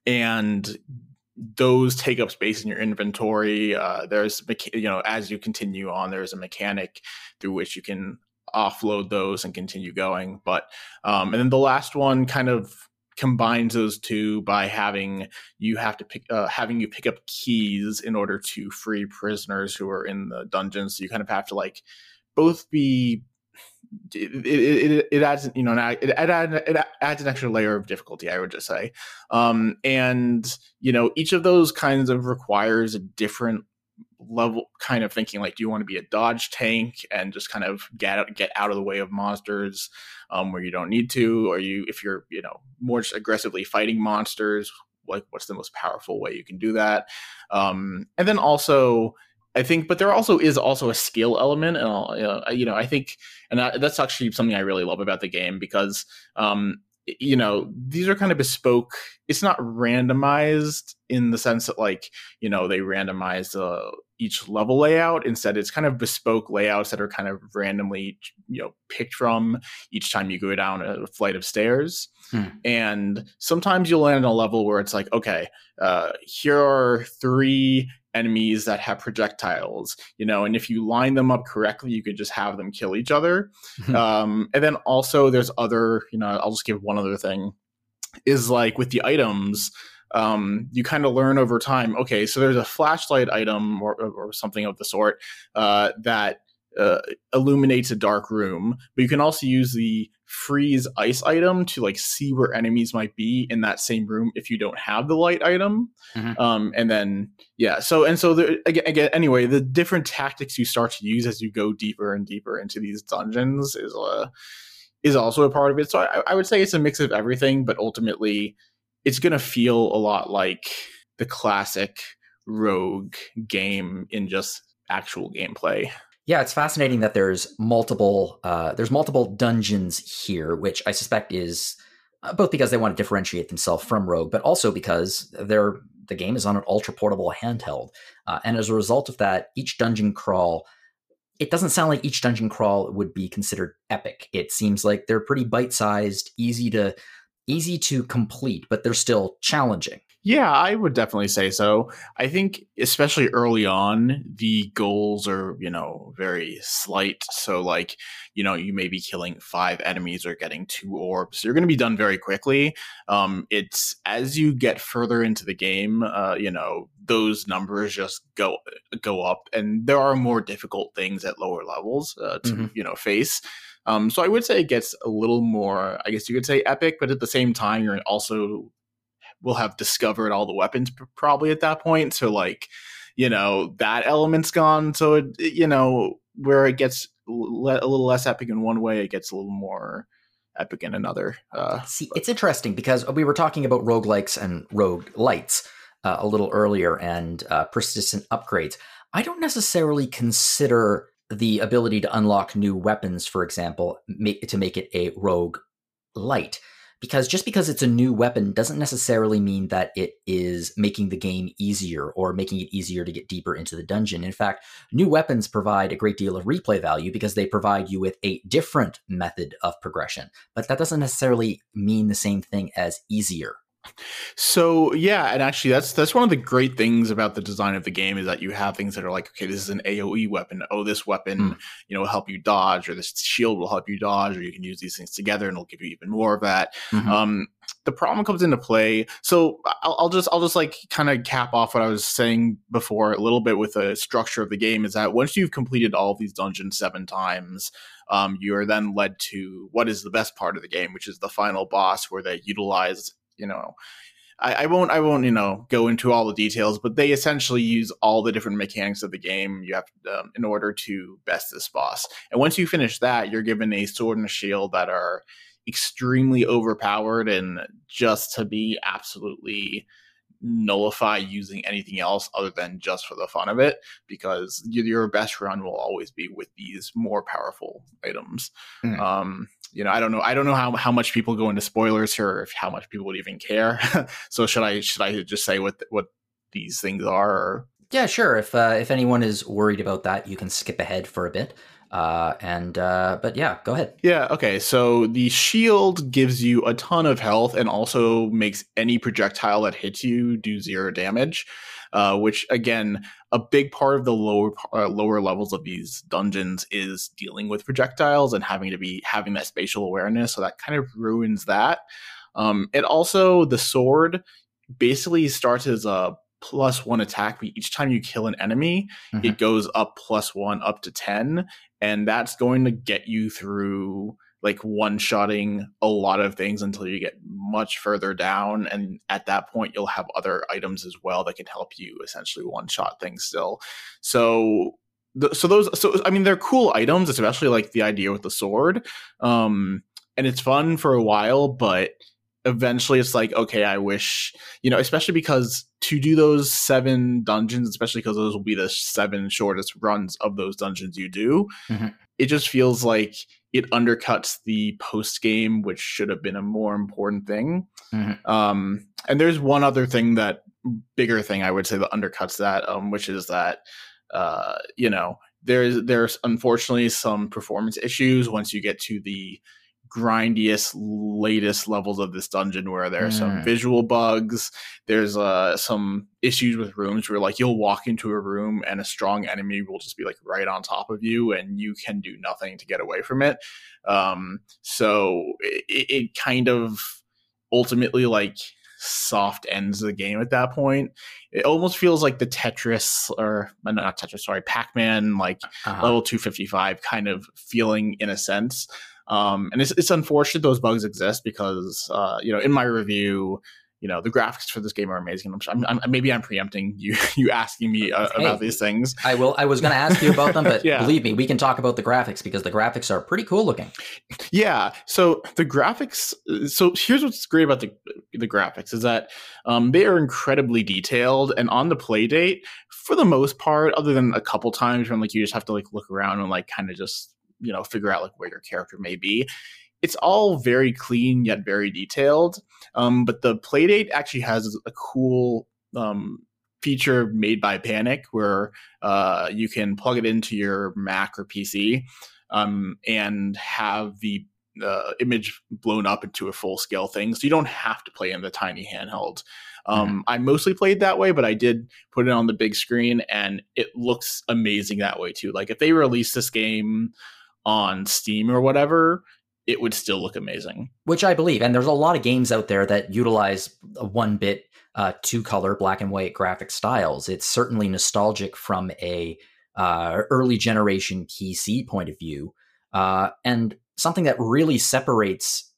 and those take up space in your inventory. Uh, there's, you know, as you continue on, there's a mechanic through which you can offload those and continue going. But um, and then the last one kind of combines those two by having you have to pick uh, having you pick up keys in order to free prisoners who are in the dungeons. So you kind of have to like both be it, it, it, adds you know it, it, it adds an extra layer of difficulty i would just say. Um, and you know each of those kinds of requires a different level kind of thinking like do you want to be a dodge tank and just kind of get out, get out of the way of monsters um, where you don't need to? Or you if you're you know more just aggressively fighting monsters like what's the most powerful way you can do that? Um, and then also I think, but there also is also a skill element, and I'll, you know, I think, and I, that's actually something I really love about the game because um, you know these are kind of bespoke it's not randomized in the sense that like you know they randomize uh, each level layout instead it's kind of bespoke layouts that are kind of randomly you know picked from each time you go down a flight of stairs hmm. and sometimes you'll land on a level where it's like okay uh, here are three enemies that have projectiles, you know, and if you line them up correctly, you could just have them kill each other. um, and then also there's other, you know, I'll just give one other thing is like with the items, um, you kind of learn over time. Okay, so there's a flashlight item or, or something of the sort uh, that uh, illuminates a dark room, but you can also use the freeze ice item to like see where enemies might be in that same room if you don't have the light item. Mm-hmm. Um, and then yeah, so and so the, again, again, anyway, the different tactics you start to use as you go deeper and deeper into these dungeons is uh is also a part of it. So I, I would say it's a mix of everything, but ultimately, it's gonna feel a lot like the classic rogue game in just actual gameplay. Yeah, it's fascinating that there's multiple uh, there's multiple dungeons here, which I suspect is uh, both because they want to differentiate themselves from Rogue, but also because they're the game is on an ultra portable handheld, uh, and as a result of that, each dungeon crawl. It doesn't sound like each dungeon crawl would be considered epic. It seems like they're pretty bite-sized, easy to easy to complete, but they're still challenging. Yeah, I would definitely say so. I think, especially early on, the goals are, you know, very slight. So, like, you know, you may be killing five enemies or getting two orbs. You're going to be done very quickly. Um, it's as you get further into the game, uh, you know, those numbers just go go up, and there are more difficult things at lower levels uh, to, mm-hmm. you know, face. Um, so I would say it gets a little more, I guess you could say epic, but at the same time, you're also will have discovered all the weapons probably at that point. So like, you know, that element's gone. So it, you know, where it gets le- a little less epic in one way, it gets a little more epic in another. Uh, See, but. it's interesting because we were talking about roguelikes and rogue lights uh, a little earlier and uh, persistent upgrades. I don't necessarily consider the ability to unlock new weapons, for example, make, to make it a rogue light because just because it's a new weapon doesn't necessarily mean that it is making the game easier or making it easier to get deeper into the dungeon. In fact, new weapons provide a great deal of replay value because they provide you with a different method of progression, but that doesn't necessarily mean the same thing as easier. So yeah, and actually that's that's one of the great things about the design of the game is that you have things that are like, okay, this is an AoE weapon. Oh, this weapon, mm. you know, will help you dodge, or this shield will help you dodge, or you can use these things together and it'll give you even more of that. Mm-hmm. Um, the problem comes into play. So I'll, I'll just I'll just like kind of cap off what I was saying before a little bit with the structure of the game is that once you've completed all of these dungeons seven times, um, you are then led to what is the best part of the game, which is the final boss, where they utilize you know I, I, won't I won't you know go into all the details, but they essentially use all the different mechanics of the game you have um, in order to best this boss. And once you finish that, you're given a sword and a shield that are extremely overpowered and just to be absolutely nullify using anything else other than just for the fun of it because your best run will always be with these more powerful items mm. um you know i don't know i don't know how, how much people go into spoilers here or if how much people would even care so should i should i just say what what these things are or? yeah sure if uh, if anyone is worried about that you can skip ahead for a bit uh, and uh, but yeah, go ahead. Yeah, okay. So the shield gives you a ton of health and also makes any projectile that hits you do zero damage. Uh, which again, a big part of the lower uh, lower levels of these dungeons is dealing with projectiles and having to be having that spatial awareness. So that kind of ruins that. Um, it also the sword basically starts as a plus one attack, but each time you kill an enemy, mm-hmm. it goes up plus one up to ten, and that's going to get you through like one shotting a lot of things until you get much further down and at that point you'll have other items as well that can help you essentially one shot things still. So so those so i mean they're cool items especially like the idea with the sword um and it's fun for a while but eventually it's like okay i wish you know especially because to do those seven dungeons especially because those will be the seven shortest runs of those dungeons you do mm-hmm. it just feels like it undercuts the post game which should have been a more important thing mm-hmm. um and there's one other thing that bigger thing i would say that undercuts that um which is that uh you know there's there's unfortunately some performance issues once you get to the grindiest latest levels of this dungeon where there are mm. some visual bugs there's uh some issues with rooms where like you'll walk into a room and a strong enemy will just be like right on top of you and you can do nothing to get away from it um so it, it kind of ultimately like soft ends the game at that point. It almost feels like the Tetris or not Tetris, sorry, Pac-Man like uh-huh. level 255 kind of feeling in a sense. Um, and it's, it's unfortunate those bugs exist because, uh, you know, in my review, you know, the graphics for this game are amazing. I'm, I'm, maybe I'm preempting you, you asking me uh, hey, about these things. I will. I was going to ask you about them, but yeah. believe me, we can talk about the graphics because the graphics are pretty cool looking. Yeah. So the graphics. So here's what's great about the the graphics is that um, they are incredibly detailed, and on the play date, for the most part, other than a couple times when like you just have to like look around and like kind of just you know figure out like where your character may be it's all very clean yet very detailed um, but the playdate actually has a cool um, feature made by panic where uh, you can plug it into your mac or pc um, and have the uh, image blown up into a full scale thing so you don't have to play in the tiny handheld um, mm-hmm. I mostly played that way, but I did put it on the big screen, and it looks amazing that way too. Like if they release this game on Steam or whatever, it would still look amazing. Which I believe. And there's a lot of games out there that utilize a one bit, uh, two color, black and white graphic styles. It's certainly nostalgic from a uh, early generation PC point of view. Uh, and something that really separates.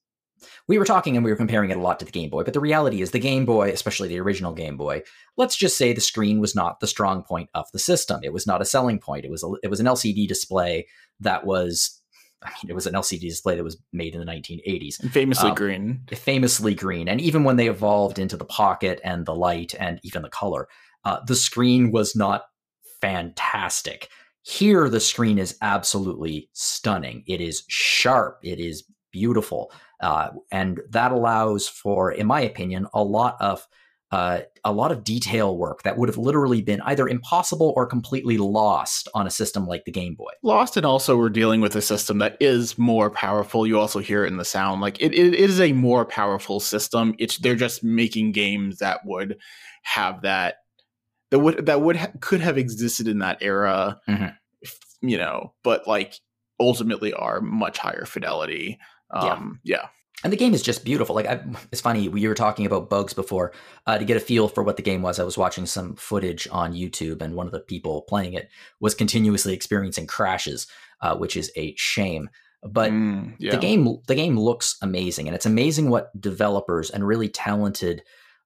We were talking and we were comparing it a lot to the Game Boy, but the reality is the Game Boy, especially the original Game Boy, let's just say the screen was not the strong point of the system. It was not a selling point. It was a, it was an LCD display that was I mean, it was an LCD display that was made in the 1980s. And famously um, green. Famously green. And even when they evolved into the pocket and the light and even the color, uh, the screen was not fantastic. Here, the screen is absolutely stunning. It is sharp. It is beautiful. Uh, and that allows for, in my opinion, a lot of uh, a lot of detail work that would have literally been either impossible or completely lost on a system like the Game Boy. Lost, and also we're dealing with a system that is more powerful. You also hear it in the sound, like it, it is a more powerful system. It's they're just making games that would have that that would that would ha- could have existed in that era, mm-hmm. you know, but like ultimately are much higher fidelity. Um, yeah. yeah and the game is just beautiful. Like I, it's funny we were talking about bugs before uh, to get a feel for what the game was. I was watching some footage on YouTube, and one of the people playing it was continuously experiencing crashes, uh, which is a shame. But mm, yeah. the game, the game looks amazing, and it's amazing what developers and really talented,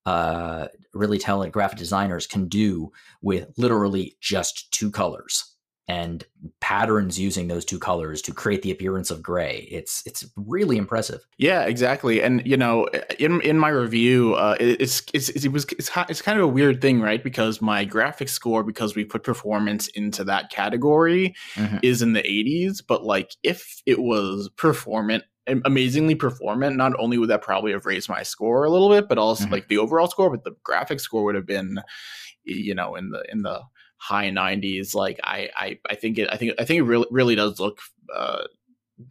uh, really talented graphic designers can do with literally just two colors and patterns using those two colors to create the appearance of gray. It's it's really impressive. Yeah, exactly. And you know, in in my review, uh, it's, it's it was it's, it's kind of a weird thing, right? Because my graphics score, because we put performance into that category, mm-hmm. is in the 80s. But like, if it was performant amazingly performant, not only would that probably have raised my score a little bit, but also mm-hmm. like the overall score, but the graphics score would have been, you know, in the in the high 90s like i i, I think it i think i think it really really does look uh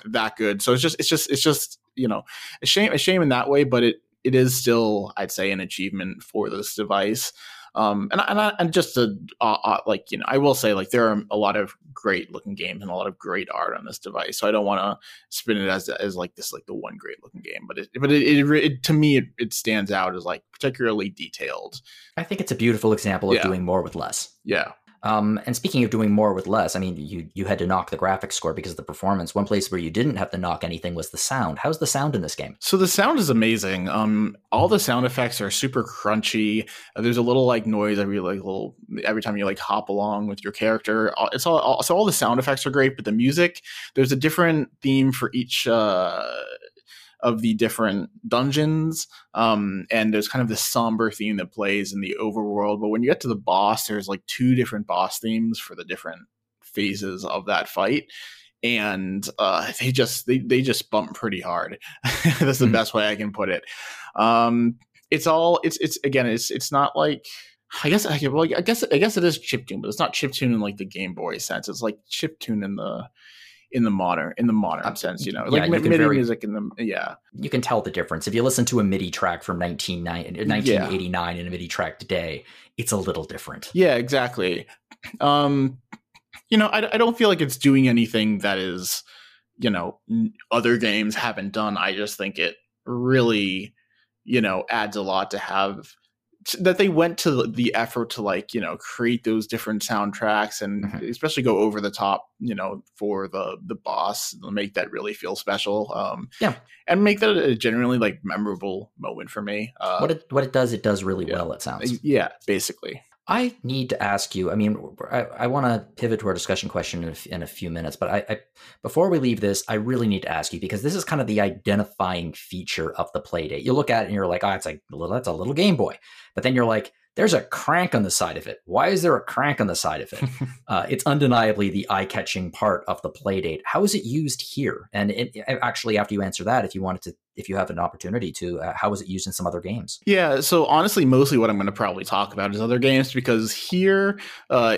that good. So it's just it's just it's just you know a shame a shame in that way but it it is still i'd say an achievement for this device Um, and and, I, and just to uh, uh, like you know, I will say like there are a lot of great looking games and a lot of great art on this device. So I don't want to spin it as as like this like the one great looking game, but it but it, it, it to me it, it, stands out as like particularly detailed. I think it's a beautiful example of yeah. doing more with less. Yeah. Um, and speaking of doing more with less, I mean, you you had to knock the graphics score because of the performance. One place where you didn't have to knock anything was the sound. How's the sound in this game? So the sound is amazing. Um, all the sound effects are super crunchy. Uh, there's a little like noise every like little every time you like hop along with your character. It's all, all so all the sound effects are great, but the music there's a different theme for each. Uh, of the different dungeons. Um, and there's kind of this somber theme that plays in the overworld. But when you get to the boss, there's like two different boss themes for the different phases of that fight. And uh, they just they, they just bump pretty hard. That's the mm-hmm. best way I can put it. Um, it's all it's it's again it's it's not like I guess I well, I guess I guess it is chip tune, but it's not chip tune in like the Game Boy sense. It's like chip tune in the in the modern in the modern uh, sense you know yeah, like MIDI very, music in the yeah. You can tell the difference. If you listen to a MIDI track from 1989 yeah. and a MIDI track today it's a little different. Yeah exactly. Um you know I, I don't feel like it's doing anything that is you know other games haven't done. I just think it really you know adds a lot to have that they went to the effort to like you know create those different soundtracks and mm-hmm. especially go over the top you know for the the boss make that really feel special um yeah and make that a genuinely like memorable moment for me uh, what it what it does it does really yeah. well it sounds yeah basically I need to ask you. I mean, I, I want to pivot to our discussion question in a, in a few minutes, but I, I, before we leave this, I really need to ask you because this is kind of the identifying feature of the Playdate. You look at it and you're like, oh, it's like that's a little Game Boy, but then you're like, there's a crank on the side of it. Why is there a crank on the side of it? uh, it's undeniably the eye-catching part of the Playdate. How is it used here? And it, actually, after you answer that, if you wanted to, if you have an opportunity to, uh, how is it used in some other games? Yeah. So honestly, mostly what I'm going to probably talk about is other games because here. Uh,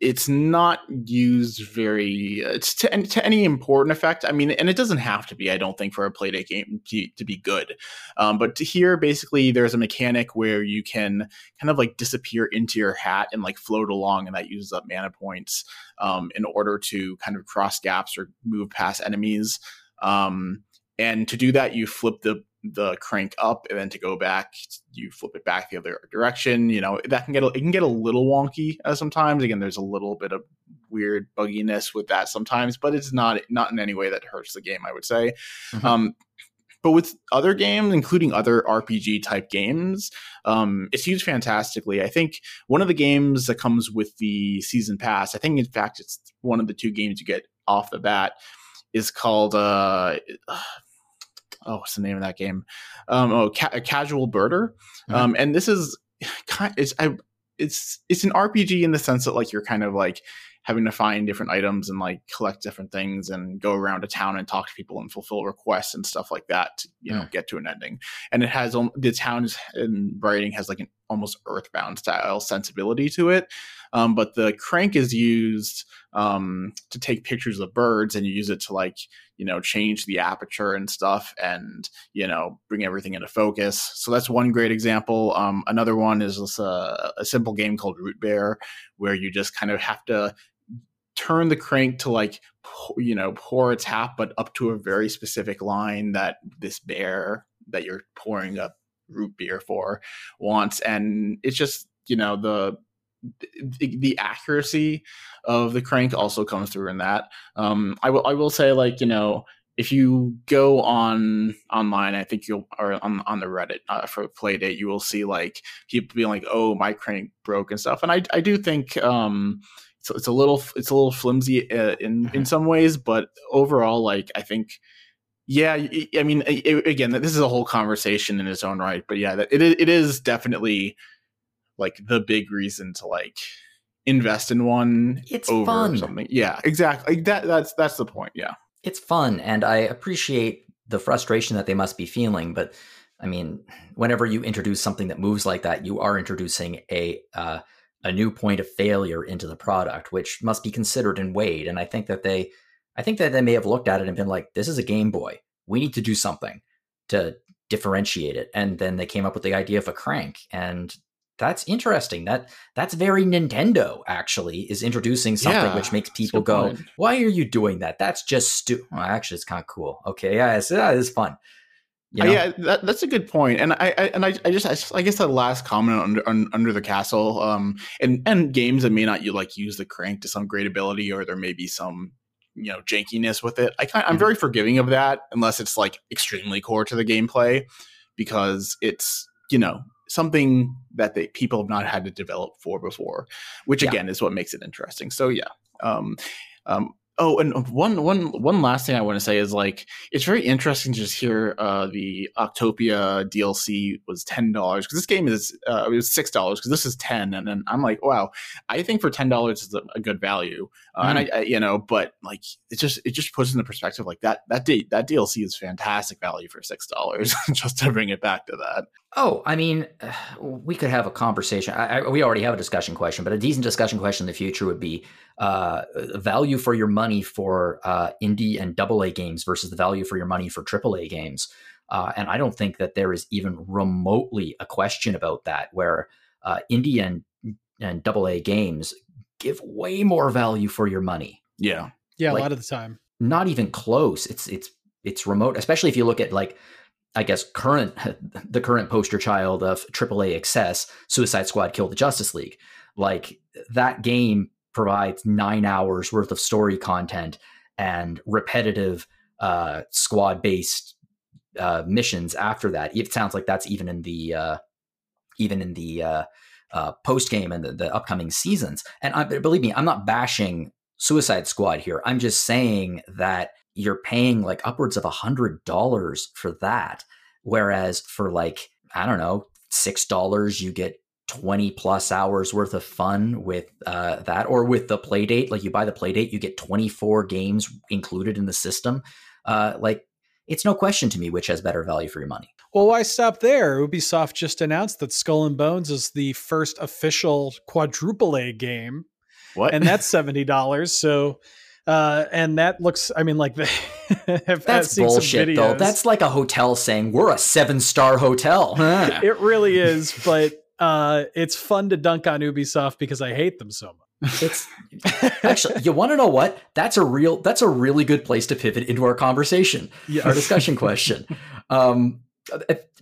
it's not used very it's to, to any important effect i mean and it doesn't have to be i don't think for a playdate game to, to be good. Um, but here basically there's a mechanic where you can kind of like disappear into your hat and like float along and that uses up mana points um, in order to kind of cross gaps or move past enemies. Um, and to do that you flip the the crank up and then to go back you flip it back the other direction you know that can get a, it can get a little wonky uh, sometimes. Again there's a little bit of weird bugginess with that sometimes but it's not not in any way that hurts the game i would say. Mm-hmm. um, but with other games including other rpg type games um, it's used fantastically. I think one of the games that comes with the season pass i think in fact it's one of the two games you get off the bat is called uh, oh, what's the name of that game? Um, oh, ca- Casual Birder. Mm-hmm. Um, and this is kind. It's I, it's it's an RPG in the sense that like you're kind of like having to find different items and like collect different things and go around a town and talk to people and fulfill requests and stuff like that to you know get to an ending and it has um, the town's in writing has like an almost earthbound style sensibility to it. Um, but the crank is used um, to take pictures of birds and you use it to like you know change the aperture and stuff and you know bring everything into focus. So that's one great example. Um, another one is this, uh, a simple game called root bear where you just kind of have to turn the crank to like you know pour a tap but up to a very specific line that this bear that you're pouring a root beer for wants and it's just you know the the, the accuracy of the crank also comes through in that um i will i will say like you know if you go on online, I think you'll or on on the Reddit uh, for Playdate, you will see like people being like, "Oh, my crank broke" and stuff. And I I do think um, it's, it's a little it's a little flimsy uh, in in mm-hmm. some ways, but overall, like I think. Yeah, I mean, it, again, this is a whole conversation in its own right, but yeah, it it is definitely like the big reason to like invest in one. It's fun. Something. Yeah, exactly. That that's that's the point. Yeah, it's fun, and I appreciate the frustration that they must be feeling, but I mean, whenever you introduce something that moves like that, you are introducing a uh, a new point of failure into the product, which must be considered and weighed. And I think that they, I think that they may have looked at it and been like, "This is a Game Boy. We need to do something to differentiate it." And then they came up with the idea of a crank, and that's interesting. That that's very Nintendo. Actually, is introducing something Yeah, which makes people go, point. "Why are you doing that? That's just stupid." Well, actually, it's kind of cool. Okay, yeah, it's, yeah, it's fun. You Uh, know? yeah, that, that's a good point. And I, I and I, I just, I, just- I guess the last comment under on, under the castle, um, and and games that may not you like use the crank to some great ability, or there may be some you know jankiness with it. I kind, I'm Mhm. very forgiving of that, unless it's like extremely core to the gameplay, because it's you know something that they people have not had to develop for before, which Yeah. again is what makes it interesting. So yeah, um, um, oh, and one one one last thing I want to say is like it's very interesting to just hear uh, the Octopia DLC was ten dollars because this game is uh, it was six dollars because this is ten, and then I'm like, wow, I think for ten dollars is a, a good value, uh, and I, I you know, but like it just it just puts into perspective like that that D, that DLC is fantastic value for six dollars just to bring it back to that. Oh, I mean, uh, we could have a conversation. I, I, we already have a discussion question, but a decent discussion question in the future would be uh, value for your money for uh, indie and double A games versus the value for your money for triple A games. Uh, and I don't think that there is even remotely a question about that, where uh, indie and and double A games give way more value for your money. Yeah, Yeah, Like- a lot of the time. Not even close. It's it's it's remote, especially if you look at like I guess current the current poster child of AAA excess, Suicide Squad Kill the Justice League. Like that game provides nine hours worth of story content and repetitive uh, squad based uh, missions after that. It sounds like that's even in the uh, even in the uh, uh, post game and the, the upcoming seasons. And I, believe me, I'm not bashing Suicide Squad here. I'm just saying that you're paying like upwards of a hundred dollars for that, whereas for like I don't know six dollars you get 20 plus hours worth of fun with uh, that or with the play date like you buy the play date you get 24 games included in the system uh, like it's no question to me which has better value for your money Well, why stop there? Ubisoft just announced that Skull and Bones is the first official quadruple A game, what? and that's seventy dollars. So, uh, and that looks, I mean, like they have that's seen some bullshit though that's like a hotel saying we're a seven star hotel Huh. it really is, but uh, it's fun to dunk on Ubisoft because I hate them so much. it's actually you want to know what that's a real that's a really good place to pivot into our conversation Yeah. our discussion question um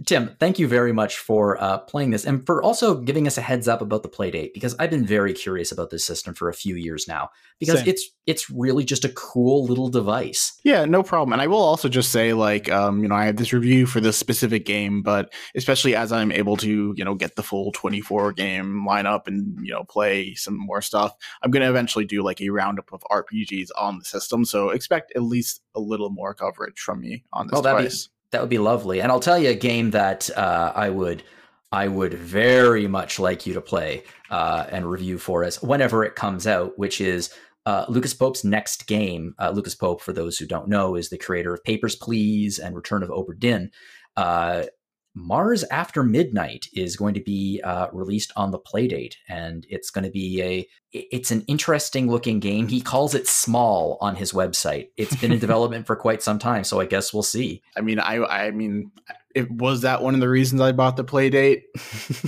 tim thank you very much for uh, playing this and for also giving us a heads up about the play date because i've been very curious about this system for a few years now because Same. it's it's really just a cool little device Yeah, no problem. And I will also just say, like, um, you know, I have this review for this specific game, but especially as I'm able to, you know, get the full 24 game lineup and, you know, play some more stuff, I'm going to eventually do like a roundup of RPGs on the system. So expect at least a little more coverage from me on this Oh, that'd be- device. That would be lovely and i'll tell you a game that uh, i would i would very much like you to play uh, and review for us whenever it comes out which is uh, lucas pope's next game uh, lucas pope for those who don't know is the creator of papers please and return of Obra Dinn. Uh, mars after midnight is going to be uh, released on the playdate and it's going to be a it's an interesting looking game he calls it small on his website it's been in development for quite some time so i guess we'll see I mean, I, I mean, it was that one of the reasons I bought the play date.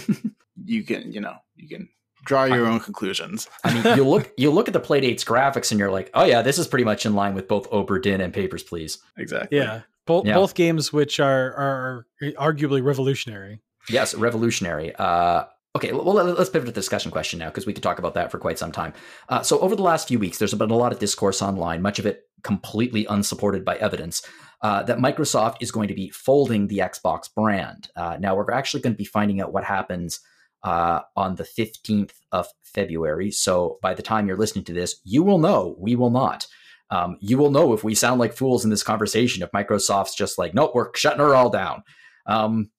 you can, you know, you can draw your own conclusions. I mean, you look you look at the Playdate's graphics and you're like, oh yeah, this is pretty much in line with both Obra Dinn and Papers, Please. Exactly. Yeah, both Yeah. both games which are are arguably revolutionary. Yes, revolutionary. Uh, okay, well, let- let's pivot to the discussion question now because we could talk about that for quite some time. Uh, so, over the last few weeks, there's been a lot of discourse online, much of it completely unsupported by evidence, uh, that Microsoft is going to be folding the Xbox brand. Uh, now, we're actually going to be finding out what happens uh, on the 15th of February. So, by the time you're listening to this, you will know. We will not. Um, you will know if we sound like fools in this conversation, if Microsoft's just like, nope, we're shutting her all down. Um,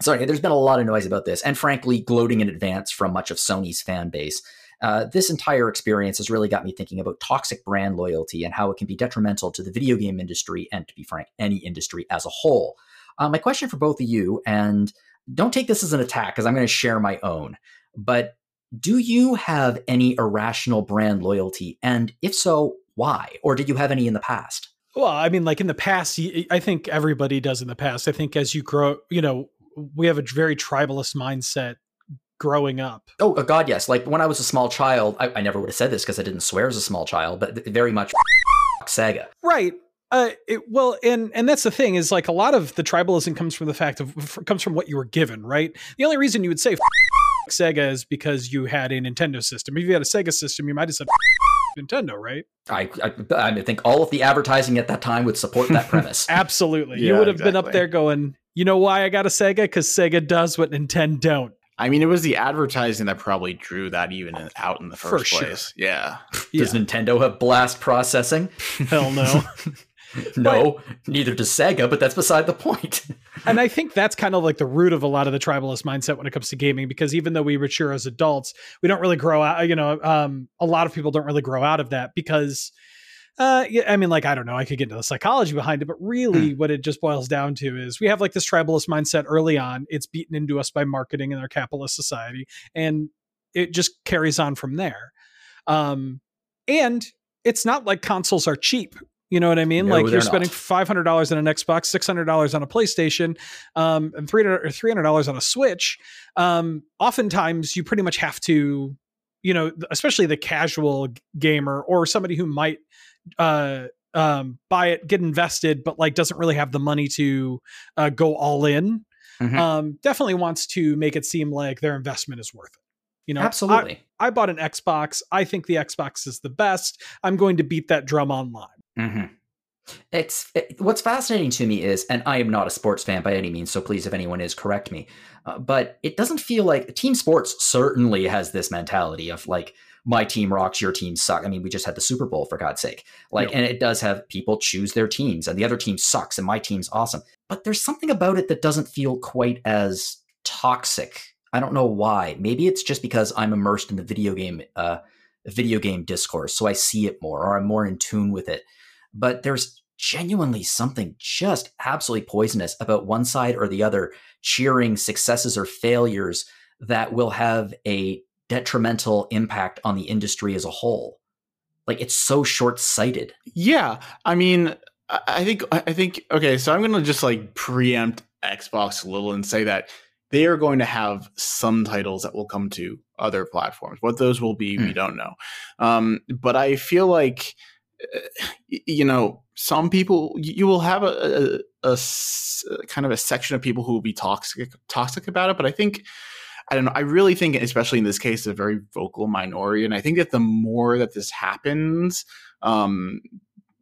so anyway, there's been a lot of noise about this, and frankly, gloating in advance from much of Sony's fan base. Uh, this entire experience has really got me thinking about toxic brand loyalty and how it can be detrimental to the video game industry and, to be frank, any industry as a whole. Uh, my question for both of you, and don't take this as an attack because I'm going to share my own, but do you have any irrational brand loyalty? And if so, why? Or did you have any in the past? Well, I mean, like in the past, I think everybody does in the past. I think as you grow, you know, we have a very tribalist mindset growing up. Oh, uh, God, yes. Like when I was a small child, I, I never would have said this because I didn't swear as a small child, but very much Sega. Right. Uh, it, well, and and that's the thing is like a lot of the tribalism comes from the fact of f- comes from what you were given, right? The only reason you would say Sega is because you had a Nintendo system. If you had a Sega system, you might have said Nintendo, right? I, I, I think all of the advertising at that time would support that premise. Absolutely, Yeah, you would have been up there going, you know why I got a Sega? Because Sega does what Nintendo don't. I mean, it was the advertising that probably drew that even in- out in the For first sure. place. Yeah. Does Nintendo have blast processing? Hell no. No, neither does Sega, but that's beside the point. and I think that's kind of like the root of a lot of the tribalist mindset when it comes to gaming, because even though we mature as adults, we don't really grow out. You know, um, a lot of people don't really grow out of that because, uh, yeah, I mean, like I don't know, I could get into the psychology behind it, but really, what it just boils down to is we have like this tribalist mindset early on. It's beaten into us by marketing in our capitalist society, and it just carries on from there. Um, and it's not like consoles are cheap. You know what I mean? No, like you're spending five hundred dollars on an Xbox, six hundred dollars on a PlayStation, um, and three hundred dollars on a Switch. Um, oftentimes, you pretty much have to, you know, especially the casual gamer or somebody who might uh, um, buy it, get invested, but like doesn't really have the money to uh, go all in. Mhm. Um, definitely wants to make it seem like their investment is worth it. You know, I- Absolutely. I bought an Xbox. I think the Xbox is the best. I'm going to beat that drum online. Hmm It's it, what's fascinating to me is, and I am not a sports fan by any means, so please, if anyone is, correct me. Uh, but it doesn't feel like team sports certainly has this mentality of like my team rocks, your team suck. I mean, we just had the Super Bowl for God's sake. Like, and it does have people choose their teams, and the other team sucks, and my team's awesome. But there's something about it that doesn't feel quite as toxic. I don't know why. Maybe it's just because I'm immersed in the video game, uh, video game discourse, so I see it more, or I'm more in tune with it but there's genuinely something just absolutely poisonous about one side or the other cheering successes or failures that will have a detrimental impact on the industry as a whole. Like it's so short-sighted. Yeah, I mean, I think I think okay. So I'm going to just like preempt Xbox a little and say that they are going to have some titles that will come to other platforms. What those will be, we Hmm. don't know. Um, but I feel like you know some people you will have a kind of a section of people who will be toxic toxic about it. But I think I don't know. I really think, especially in this case, a very vocal minority, and I think that the more that this happens, um,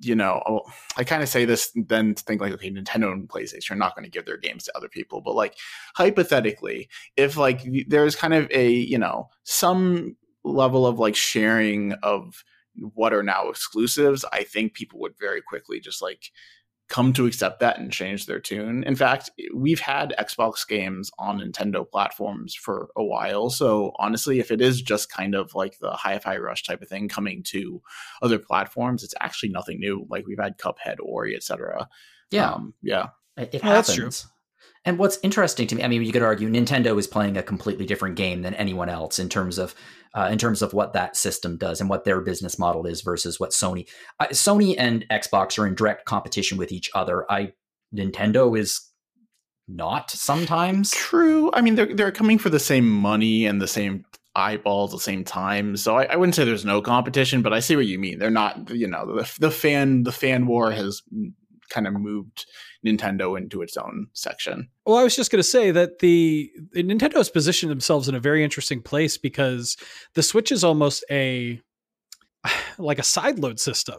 you know, oh, I kind of say this then think like, okay, Nintendo and PlayStation are not going to give their games to other people, but like hypothetically, if like there's kind of a you know some level of like sharing of what are now exclusives, I think people would very quickly just like come to accept that and change their tune. In fact, we've had Xbox games on Nintendo platforms for a while. So honestly, if it is just kind of like the hi-fi rush type of thing coming to other platforms, it's actually nothing new. Like we've had Cuphead, Ori, etc. Yeah, Um, yeah. it, it Well, that's happens. And what's interesting to me, I mean, you could argue Nintendo is playing a completely different game than anyone else in terms of uh, in terms of what that system does and what their business model is versus what Sony. Uh, Sony and Xbox are in direct competition with each other. I Nintendo is not sometimes. True. I mean, they're they're coming for the same money and the same eyeballs at the same time. So I, I wouldn't say there's no competition, but I see what you mean. They're not. You know, the the fan the fan war has kind of moved Nintendo into its own section. Well, I was just going to say that the, the Nintendo has positioned themselves in a very interesting place because the Switch is almost a like a sideload system.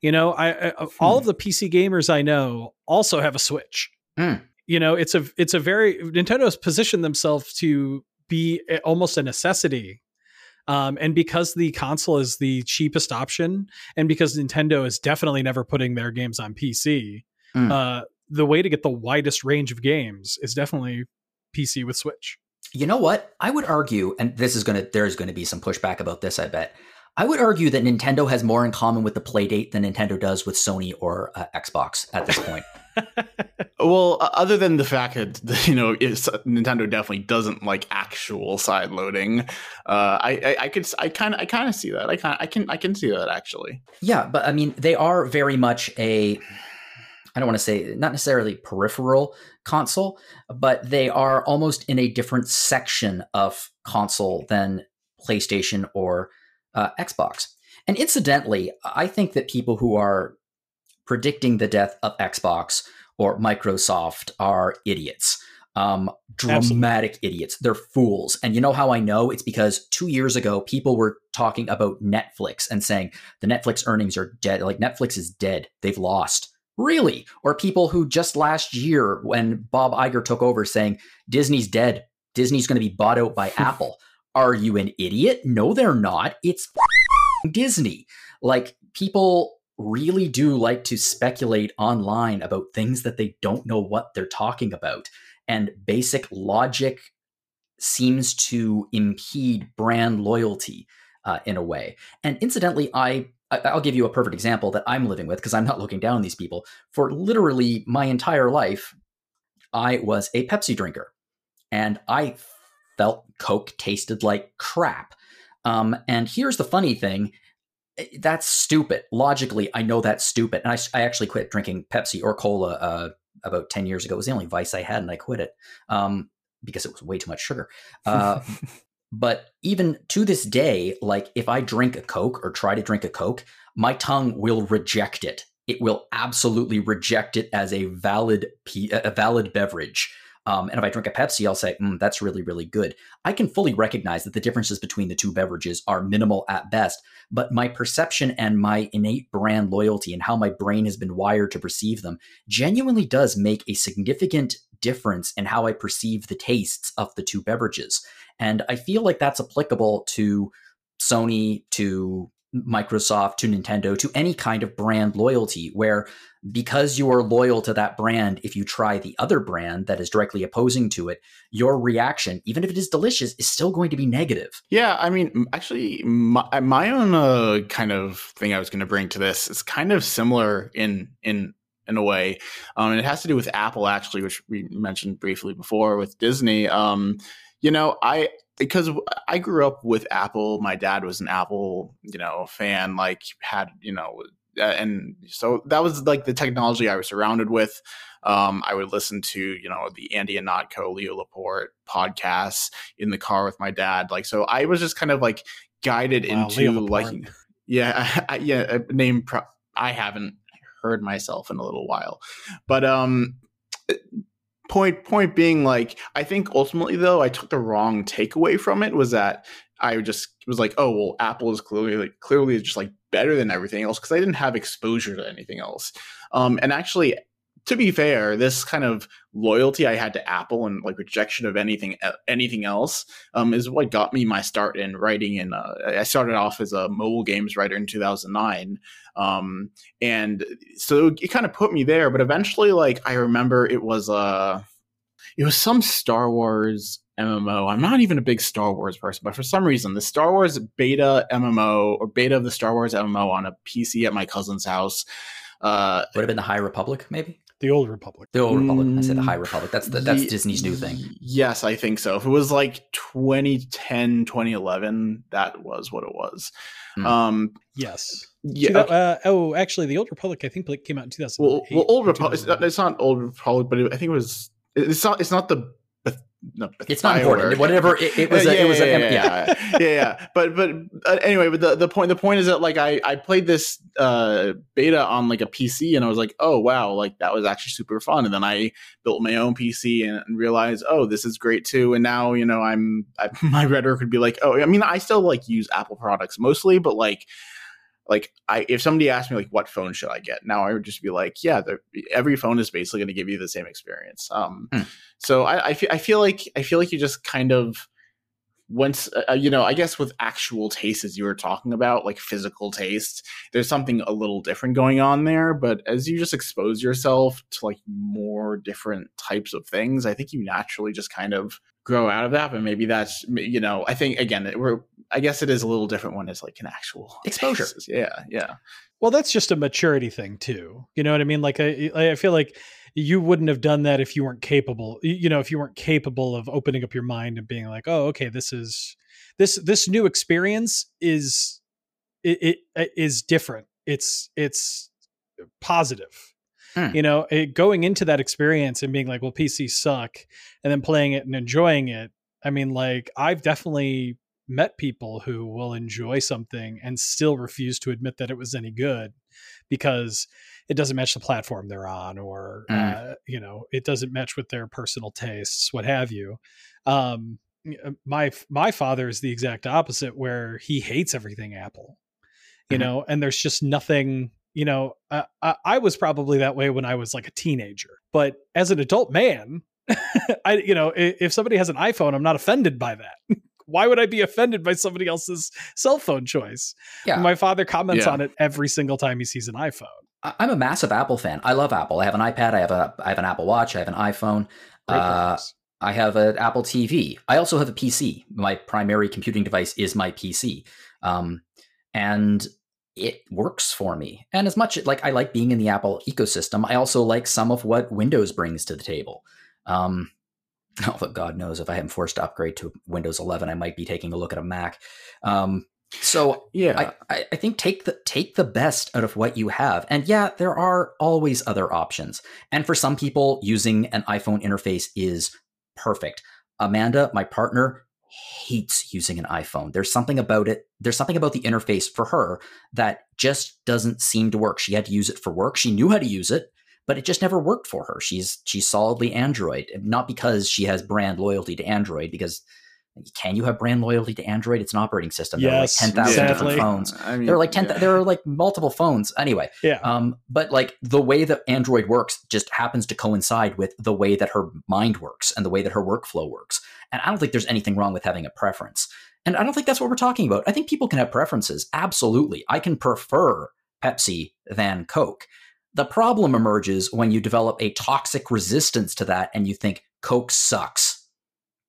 You know, I, I all of the PC gamers I know also have a Switch. Hmm. You know, it's a it's a very Nintendo has positioned themselves to be almost a necessity. Um, and because the console is the cheapest option, and because Nintendo is definitely never putting their games on PC, Hmm. uh, the way to get the widest range of games is definitely PC with Switch. You know what? I would argue, and this is gonna there's gonna be some pushback about this, I bet. I would argue that Nintendo has more in common with the Playdate than Nintendo does with Sony or uh, Xbox at this point. Well, o- other than the fact that you know it's, Nintendo definitely doesn't like actual side loading, uh, I, I I could I kind of I kind of see that I kind I can I can see that actually. Yeah, but I mean, they are very much a, I don't want to say, not necessarily peripheral console, but they are almost in a different section of console than PlayStation or uh, Xbox. And incidentally, I think that people who are predicting the death of Xbox or Microsoft are idiots. Um, dramatic Absolutely. idiots. They're fools. And you know how I know? It's because two years ago, people were talking about Netflix and saying the Netflix earnings are dead. Like Netflix is dead. They've lost. Really? Or people who just last year, when Bob Iger took over, saying Disney's dead, Disney's going to be bought out by Apple. Are you an idiot? No, they're not. It's Disney. Like people really do like to speculate online about things that they don't know what they're talking about. And basic logic seems to impede brand loyalty uh, in a way. And incidentally, I I'll give you a perfect example that I'm living with because I'm not looking down on these people. For literally my entire life, I was a Pepsi drinker, and I felt Coke tasted like crap. Um, and here's the funny thing Eh, that's stupid. Logically, I know that's stupid. And I, I actually quit drinking Pepsi or cola uh, about 10 years ago. It was the only vice I had, and I quit it um, because it was way too much sugar. Uh, but even to this day, like if I drink a Coke or try to drink a Coke, my tongue will reject it. It will absolutely reject it as a valid, a valid beverage. Um, and if I drink a Pepsi, I'll say, mm, that's really, really good. I can fully recognize that the differences between the two beverages are minimal at best, but my perception and my innate brand loyalty and how my brain has been wired to perceive them genuinely does make a significant difference in how I perceive the tastes of the two beverages. And I feel like that's applicable to Sony, to Microsoft to Nintendo to any kind of brand loyalty, where because you are loyal to that brand, if you try the other brand that is directly opposing to it, your reaction, even if it is delicious, is still going to be negative. Yeah, I mean, actually, my, my own uh, kind of thing I was going to bring to this is kind of similar in in in a way, um, and it has to do with Apple actually, which we mentioned briefly before with Disney. Um, you know, I because I grew up with Apple. My dad was an Apple, you know, fan. Like had you know, and so that was like the technology I was surrounded with. Um, I would listen to you know the Andy Ihnatko, Leo Laporte podcasts in the car with my dad. Like so, I was just kind of like guided wow, into like yeah, I, yeah, name. Pro- I haven't heard myself in a little while, but um point point being like i think ultimately though i took the wrong takeaway from it was that i just was like oh well apple is clearly like clearly just like better than everything else because i didn't have exposure to anything else. Um and actually to be fair, this kind of loyalty I had to Apple and like rejection of anything anything else um, is what got me my start in writing. And uh, I started off as a mobile games writer in 2009, um, and so it kind of put me there. But eventually, like I remember, it was uh, it was some Star Wars MMO. I'm not even a big Star Wars person, but for some reason, the Star Wars beta MMO or beta of the Star Wars MMO on a PC at my cousin's house. Uh, Would have been the High Republic, maybe. The Old Republic. The Old Republic. I said the High Republic. That's the, that's Disney's new thing. Yes, I think so. If it was like 2010, 2011, that was what it was. Mm. Um, yes. Yeah. Okay. Uh, oh, actually, the Old Republic I think came out in 2008. Well, well Old Republic. It's, it's not Old Republic, but it, I think it was. It's not. It's not the no, it's not important. Whatever it, it was, yeah, a, it was yeah, a, yeah, yeah, yeah, yeah. But but uh, anyway, but the, the point the point is that like I I played this uh, beta on like a PC and I was like, oh wow, like that was actually super fun. And then I built my own PC and, and realized, oh, this is great too. And now you know I'm I, my rhetoric would be like, oh, I mean, I still like use Apple products mostly, but like like I if somebody asked me like what phone should I get now, I would just be like, yeah, every phone is basically going to give you the same experience. Um, hmm. so I I feel, I feel like I feel like you just kind of once uh, uh, you know i guess with actual taste as you were talking about like physical taste there's something a little different going on there but as you just expose yourself to like more different types of things i think you naturally just kind of grow out of that but maybe that's you know i think again we're i guess it is a little different when it's like an actual exposure. basis. yeah yeah. Well that's just a maturity thing too you know what i mean? Like i i feel like you wouldn't have done that if you weren't capable you know if you weren't capable of opening up your mind and being like oh okay this is this this new experience is it, it, it is different. It's it's positive. Hmm. You know, it, going into that experience and being like, well, PCs suck, and then playing it and enjoying it, I mean, like I've definitely met people who will enjoy something and still refuse to admit that it was any good because it doesn't match the platform they're on or Mm. uh, you know it doesn't match with their personal tastes what have you um uh, my my father is the exact opposite where he hates everything apple you Mhm. know and there's just nothing you know I, I, I was probably that way when i was like a teenager but as an adult man i you know i- if somebody has an iphone i'm not offended by that why would i be offended by somebody else's cell phone choice Yeah. my father comments Yeah. on it every single time he sees an iphone I- I'm a massive Apple fan. I love Apple. I have an iPad. I have a I have an Apple Watch. I have an iPhone. Uh. I have an Apple TV. I also have a PC. My primary computing device is my PC, um, and it works for me. And as much like I like being in the Apple ecosystem, I also like some of what Windows brings to the table. Um, although God knows if I am forced to upgrade to Windows 11, I might be taking a look at a Mac. Um, so Yeah. I, I, I think take the take the best out of what you have. And yeah, there are always other options. And for some people, using an iPhone interface is perfect. Amanda, my partner, hates using an iPhone. There's something about it. There's something about the interface for her that just doesn't seem to work. She had to use it for work. She knew how to use it, but it just never worked for her. She's she's solidly Android, not because she has brand loyalty to Android, because can you have brand loyalty to Android? It's an operating system. There are like Yes, 10,000 different phones. I mean, There are like 10, yeah. there are like multiple phones. Anyway, yeah um, but like the way that Android works just happens to coincide with the way that her mind works and the way that her workflow works. And I don't think there's anything wrong with having a preference. And I don't think that's what we're talking about. I think people can have preferences. Absolutely. I can prefer Pepsi than Coke. The problem emerges when you develop a toxic resistance to that and you think Coke sucks.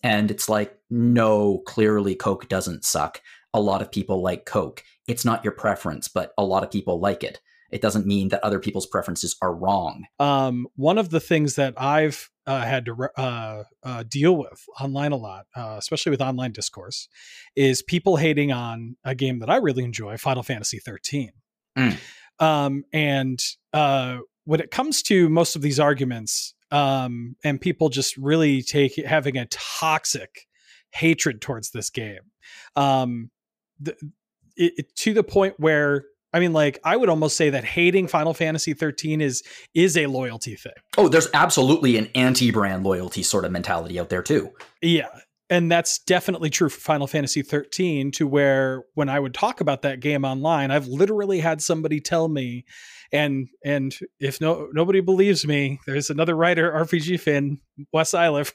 And it's like, no, clearly Coke doesn't suck. A lot of people like Coke. It's not your preference, but a lot of people like it. It doesn't mean that other people's preferences are wrong. um, one of the things that I've uh, had to uh, uh, deal with online a lot, uh, especially with online discourse, is people hating on a game that I really enjoy, Final Fantasy 13. Mm. Um, and uh, when it comes to most of these arguments, um, and people just really take having a toxic hatred towards this game, um, the, it, it- to the point where I mean, like, I would almost say that hating Final Fantasy 13 is is a loyalty thing. Oh, there's absolutely an anti-brand loyalty sort of mentality out there too. Yeah. And that's definitely true for Final Fantasy 13 to where when I would talk about that game online, I've literally had somebody tell me and and if no nobody believes me, there's another writer, RPG fan, Wes Iliff.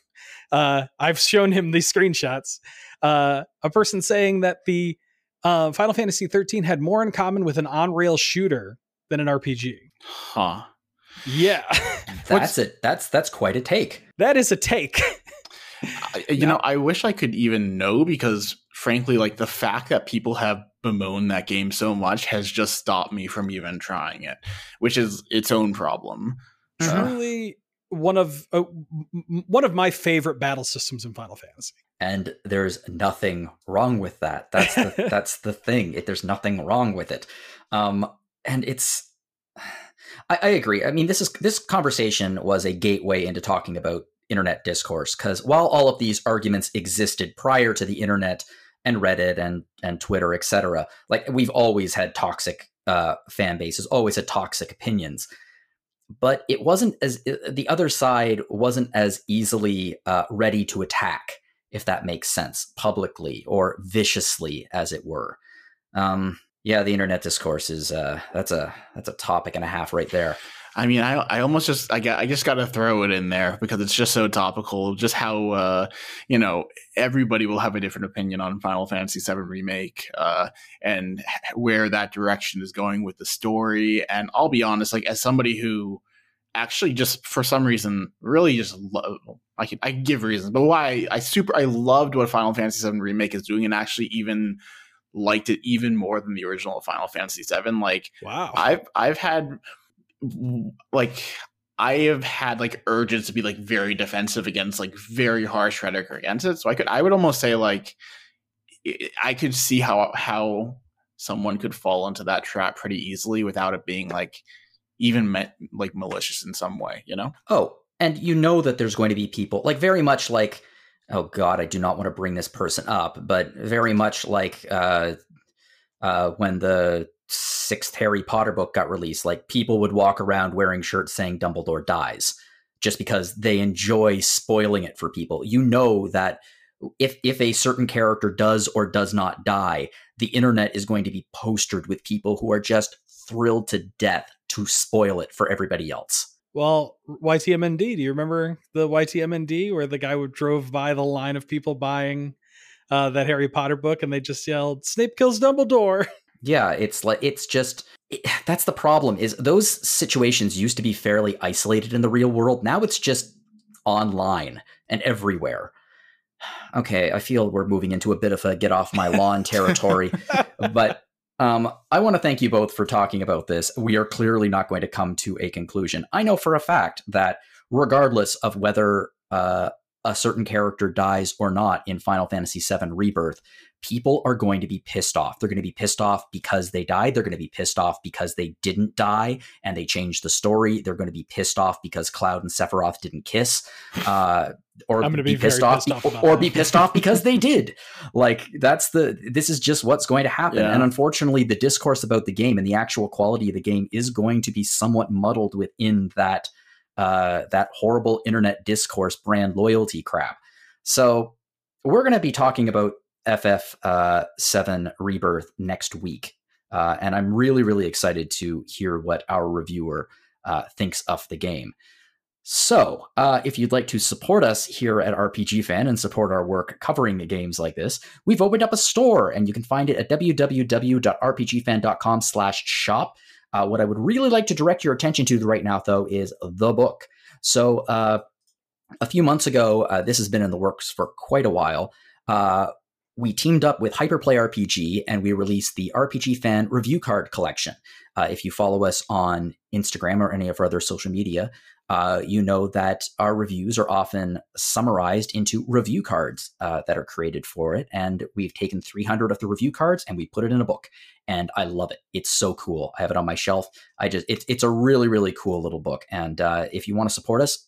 Uh, I've shown him these screenshots. Uh, a person saying that the uh, Final Fantasy 13 had more in common with an on-rail shooter than an RPG. Huh. Yeah. That's it. That's that's quite a take. that is a take. I, you know, I wish I could even know because, frankly, like the fact that people have bemoaned that game so much has just stopped me from even trying it, which is its own problem. Uh, truly one of uh, m- m- one of my favorite battle systems in Final Fantasy. And there's nothing wrong with that. That's the, that's the thing. It, there's nothing wrong with it. Um, and it's I, I agree. I mean, this is this conversation was a gateway into talking about internet discourse because while all of these arguments existed prior to the internet and Reddit and and Twitter, etc., like we've always had toxic uh, fan bases, always had toxic opinions. But it wasn't as the other side wasn't as easily uh, ready to attack, if that makes sense, publicly or viciously, as it were. Um, yeah, the internet discourse is uh, that's a that's a topic and a half right there. I mean, I I almost just I got I just got to throw it in there because it's just so topical. Just how uh, you know everybody will have a different opinion on Final Fantasy VII remake uh, and where that direction is going with the story. And I'll be honest, like as somebody who actually just for some reason really just love I can I can give reasons, but why I super I loved what Final Fantasy VII remake is doing, and actually even liked it even more than the original Final Fantasy VII. Like Wow. I've I've had like I have had like urges to be like very defensive against like very harsh rhetoric against it. So I could I would almost say like I- could see how how someone could fall into that trap pretty easily without it being like even meant like malicious in some way, you know? Oh, and you know that there's going to be people like very much like oh god, I do not want to bring this person up, but very much like uh, uh, when the sixth Harry Potter book got released, like people would walk around wearing shirts saying Dumbledore dies just because they enjoy spoiling it for people. You know that if if a certain character does or does not die, the internet is going to be postered with people who are just thrilled to death to spoil it for everybody else. Well, YTMND, do you remember the YTMND where the guy would drove by the line of people buying uh, that Harry Potter book and they just yelled, Snape kills Dumbledore? Yeah, it's like it's just it, that's the problem is those situations used to be fairly isolated in the real world. Now it's just online and everywhere. Okay, I feel we're moving into a bit of a get off my lawn territory, but um, I want to thank you both for talking about this. We are clearly not going to come to a conclusion. I know for a fact that regardless of whether uh, a certain character dies or not in Final Fantasy VII Rebirth, people are going to be pissed off. They're going to be pissed off because they died. They're going to be pissed off because they didn't die and they changed the story. They're going to be pissed off because Cloud and Sephiroth didn't kiss. Uh, or I'm be, be pissed off, pissed off or, or be pissed off because they did. Like that's the this is just what's going to happen. Yeah. And unfortunately, the discourse about the game and the actual quality of the game is going to be somewhat muddled within that uh, that horrible internet discourse brand loyalty crap. So we're going to be talking about FF7 uh, Rebirth next week. Uh, and I'm really, really excited to hear what our reviewer uh, thinks of the game. So, uh, if you'd like to support us here at RPG Fan and support our work covering games like this, we've opened up a store, and you can find it at www.rpgfan.com/shop. Uh, what I would really like to direct your attention to right now, though, is the book. So, uh, a few months ago, this has been in the works for quite a while. Uh, we teamed up with Hyperplay RPG and we released the RPG Fan Review Card Collection. Uh, if you follow us on Instagram or any of our other social media, uh, you know that our reviews are often summarized into review cards uh, that are created for it. And we've taken 300 of the review cards and we put it in a book. And I love it. It's so cool. I have it on my shelf. I just, it's, it's a really, really cool little book. And uh, if you want to support us,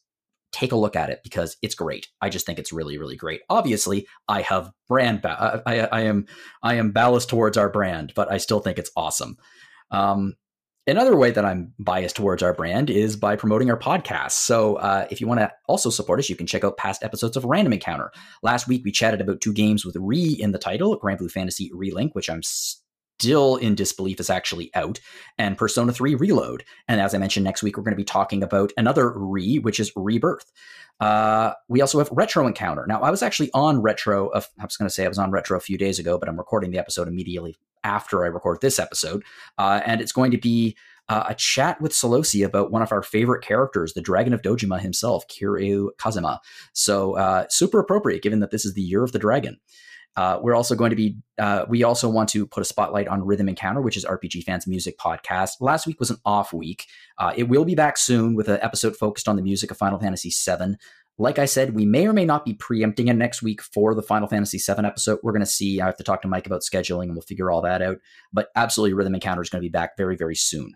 take a look at it because it's great. I just think it's really, really great. Obviously, I have brand, ba- I, I, am, I am ballast towards our brand, but I still think it's awesome. Um, Another way that I'm biased towards our brand is by promoting our podcast. So, uh, if you want to also support us, you can check out past episodes of Random Encounter. Last week, we chatted about two games with Re in the title Granblue Fantasy Relink, which I'm still in disbelief is actually out, and Persona 3 Reload. And as I mentioned, next week, we're going to be talking about another Re, which is Rebirth. Uh, we also have Retro Encounter. Now, I was actually on Retro, I was going to say I was on Retro a few days ago, but I'm recording the episode immediately after I record this episode. Uh, and it's going to be uh, a chat with Solosi about one of our favorite characters, the Dragon of Dojima himself, Kiryu Kazuma. So uh, super appropriate given that this is the year of the dragon. Uh, we're also going to be, uh, we also want to put a spotlight on Rhythm Encounter, which is RPG Fans Music Podcast. Last week was an off week. Uh, it will be back soon with an episode focused on the music of Final Fantasy VII. Like I said, we may or may not be preempting it next week for the Final Fantasy VII episode. We're going to see. I have to talk to Mike about scheduling and we'll figure all that out. But absolutely, Rhythm Encounter is going to be back very, very soon.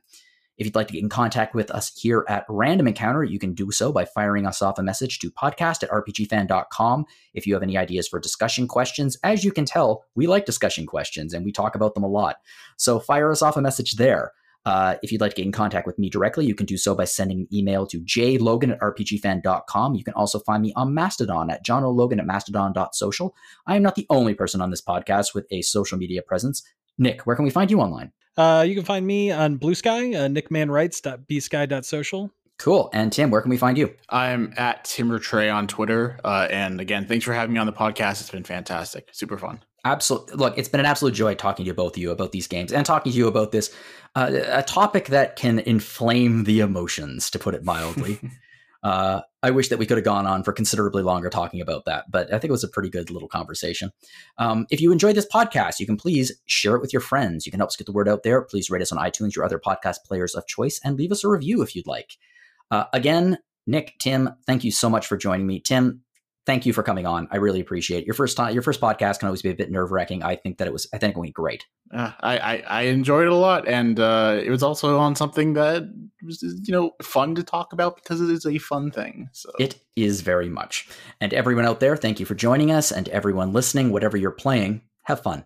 If you'd like to get in contact with us here at Random Encounter, you can do so by firing us off a message to podcast at rpgfan.com. If you have any ideas for discussion questions, as you can tell, we like discussion questions and we talk about them a lot. So fire us off a message there. Uh, if you'd like to get in contact with me directly, you can do so by sending an email to jlogan at rpgfan.com. You can also find me on Mastodon at jonologan at mastodon.social. I am not the only person on this podcast with a social media presence. Nick, where can we find you online? Uh, you can find me on Bluesky, uh, nickmanwrites.bsky.social. Cool. And Tim, where can we find you? I'm at Timber Trey on Twitter. Uh, and again, thanks for having me on the podcast. It's been fantastic. Super fun. Absolutely. Look, it's been an absolute joy talking to both of you about these games and talking to you about this, uh, a topic that can inflame the emotions, to put it mildly. uh, I wish that we could have gone on for considerably longer talking about that, but I think it was a pretty good little conversation. Um, if you enjoyed this podcast, you can please share it with your friends. You can help us get the word out there. Please rate us on iTunes, your other podcast players of choice, and leave us a review if you'd like. Uh, again, Nick, Tim, thank you so much for joining me. Tim, thank you for coming on. I really appreciate it. Your first time, your first podcast can always be a bit nerve wracking. I think that it was. I think it went great. Uh, I, I, I enjoyed it a lot, and uh, it was also on something that was you know fun to talk about because it is a fun thing. So it is very much. And everyone out there, thank you for joining us, and everyone listening, whatever you're playing, have fun.